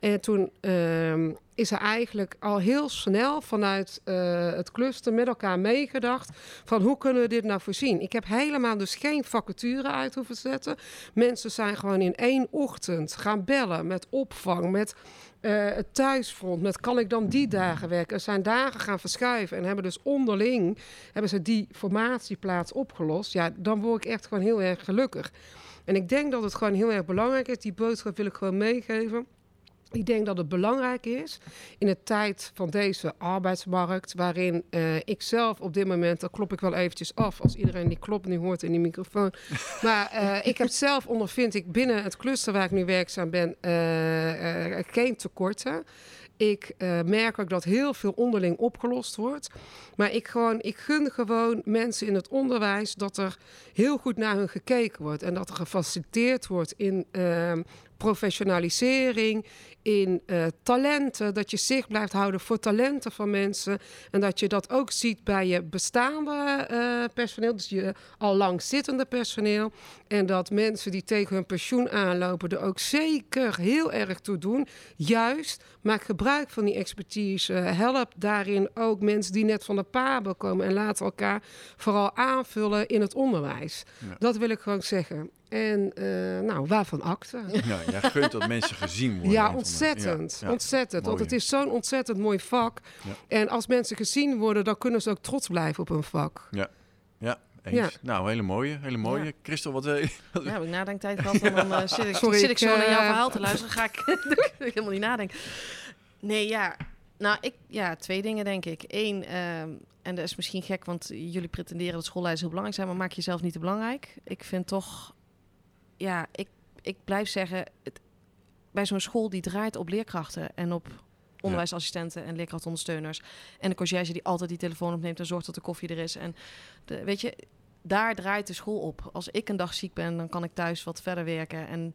En toen ehm, is er eigenlijk al heel snel vanuit eh, het cluster met elkaar meegedacht van hoe kunnen we dit nou voorzien. Ik heb helemaal dus geen vacature uit hoeven zetten. Mensen zijn gewoon in één ochtend gaan bellen met opvang, met eh, het thuisfront, met kan ik dan die dagen werken. Er zijn dagen gaan verschuiven en hebben dus onderling hebben ze die formatieplaats opgelost. Ja, dan word ik echt gewoon heel erg gelukkig. En ik denk dat het gewoon heel erg belangrijk is. Die boodschap wil ik gewoon meegeven. Ik denk dat het belangrijk is in de tijd van deze arbeidsmarkt, waarin eh, ik zelf op dit moment, dan klop ik wel eventjes af als iedereen die klopt nu hoort in die microfoon. Maar eh, ik heb zelf ondervind ik binnen het cluster waar ik nu werkzaam ben eh, geen tekorten. Ik merk ook dat heel veel onderling opgelost wordt. Maar ik, gewoon, ik gun gewoon mensen in het onderwijs dat er heel goed naar hun gekeken wordt. En dat er gefaciliteerd wordt in ehm, professionalisering, in eh, talenten. Dat je zicht blijft houden voor talenten van mensen. En dat je dat ook ziet bij je bestaande eh, personeel. Dus je al lang zittende personeel. En dat mensen die tegen hun pensioen aanlopen er ook zeker heel erg toe doen. Juist, maak gebruik van die expertise. Help daarin ook mensen die net van de pabel komen. En laat elkaar vooral aanvullen in het onderwijs. Ja. Dat wil ik gewoon zeggen. En eh, nou, waarvan akte? Ja, jij gunt dat mensen gezien worden. Ja, ontzettend. Ja, ja. Ontzettend. Want het is zo'n ontzettend mooi vak. Ja. En als mensen gezien worden, dan kunnen ze ook trots blijven op hun vak. Eens. Ja. Nou, hele mooie, hele mooie. Ja. Christel, wat... eh, Ja, heb ik nadenktijd gehad en dan eh, zit, ik, Sorry, zit ik zo naar jouw eh, verhaal te luisteren. Ga dan ik helemaal niet nadenken. Nee, ja. Nou, ik, ja, twee dingen denk ik. Eén, ehm, en dat is misschien gek, want jullie pretenderen dat schoolleiders heel belangrijk zijn, maar maak jezelf niet te belangrijk. Ik vind toch, ja, ik, ik blijf zeggen, het, bij zo'n school die draait op leerkrachten en op onderwijsassistenten en leerkrachtondersteuners. En de conciërge die altijd die telefoon opneemt en zorgt dat de koffie er is. En de, weet je, daar draait de school op. Als ik een dag ziek ben, dan kan ik thuis wat verder werken. En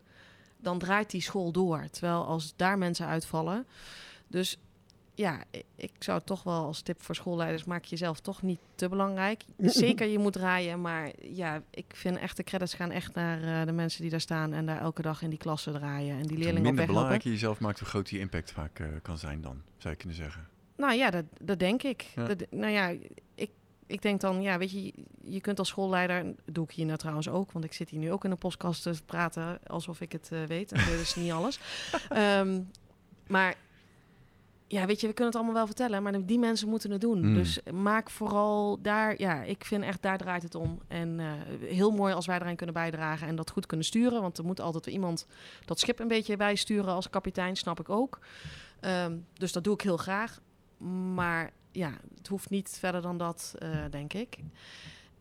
dan draait die school door. Terwijl als daar mensen uitvallen. Dus ja, ik zou toch wel als tip voor schoolleiders: maak jezelf toch niet te belangrijk. Zeker, je moet draaien. Maar ja, ik vind echt de credits gaan echt naar eh, de mensen die daar staan en daar elke dag in die klassen draaien. En die hoe leerlingen op minder belangrijk je jezelf maakt, hoe groot die impact vaak eh, kan zijn dan, zou je kunnen zeggen. Nou ja, dat, dat denk ik. Ja. Dat, nou ja, ik, ik denk dan, ja, weet je, je kunt als schoolleider, doe ik hier nou trouwens ook, want ik zit hier nu ook in een podcast te praten alsof ik het eh, weet. En dat is niet alles. Ehm, maar ja, weet je, we kunnen het allemaal wel vertellen, maar die mensen moeten het doen. Mm. Dus maak vooral daar, ja, ik vind echt daar draait het om. En eh, heel mooi als wij eraan kunnen bijdragen en dat goed kunnen sturen, want er moet altijd weer iemand dat schip een beetje bijsturen als kapitein, snap ik ook. Ehm, dus dat doe ik heel graag. Maar ja, het hoeft niet verder dan dat, eh, denk ik.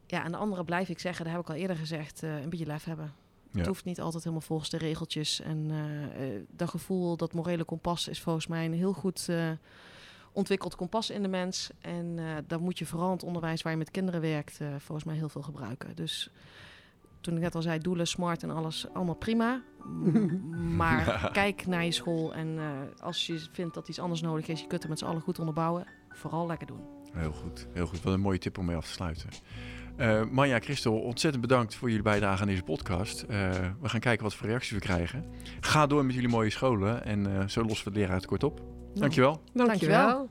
Ja, en de andere blijf ik zeggen, dat heb ik al eerder gezegd, eh, een beetje lef hebben. Ja. Het hoeft niet altijd helemaal volgens de regeltjes. En eh, dat gevoel, dat morele kompas is volgens mij een heel goed ontwikkeld kompas in de mens. En dat moet je vooral in het onderwijs waar je met kinderen werkt, volgens mij heel veel gebruiken. Dus toen ik net al zei, doelen, smart en alles, allemaal prima. Maar kijk naar je school en als je vindt dat iets anders nodig is, je kunt het met z'n allen goed onderbouwen. Vooral lekker doen. Heel goed, heel goed. Wat een mooie tip om mee af te sluiten. Eh Manja, Christel, ontzettend bedankt voor jullie bijdrage aan deze podcast. Eh, we gaan kijken wat voor reacties we krijgen. Ga door met jullie mooie scholen en eh, zo lossen we het leraartekort op. Dankjewel. Dankjewel. Dankjewel.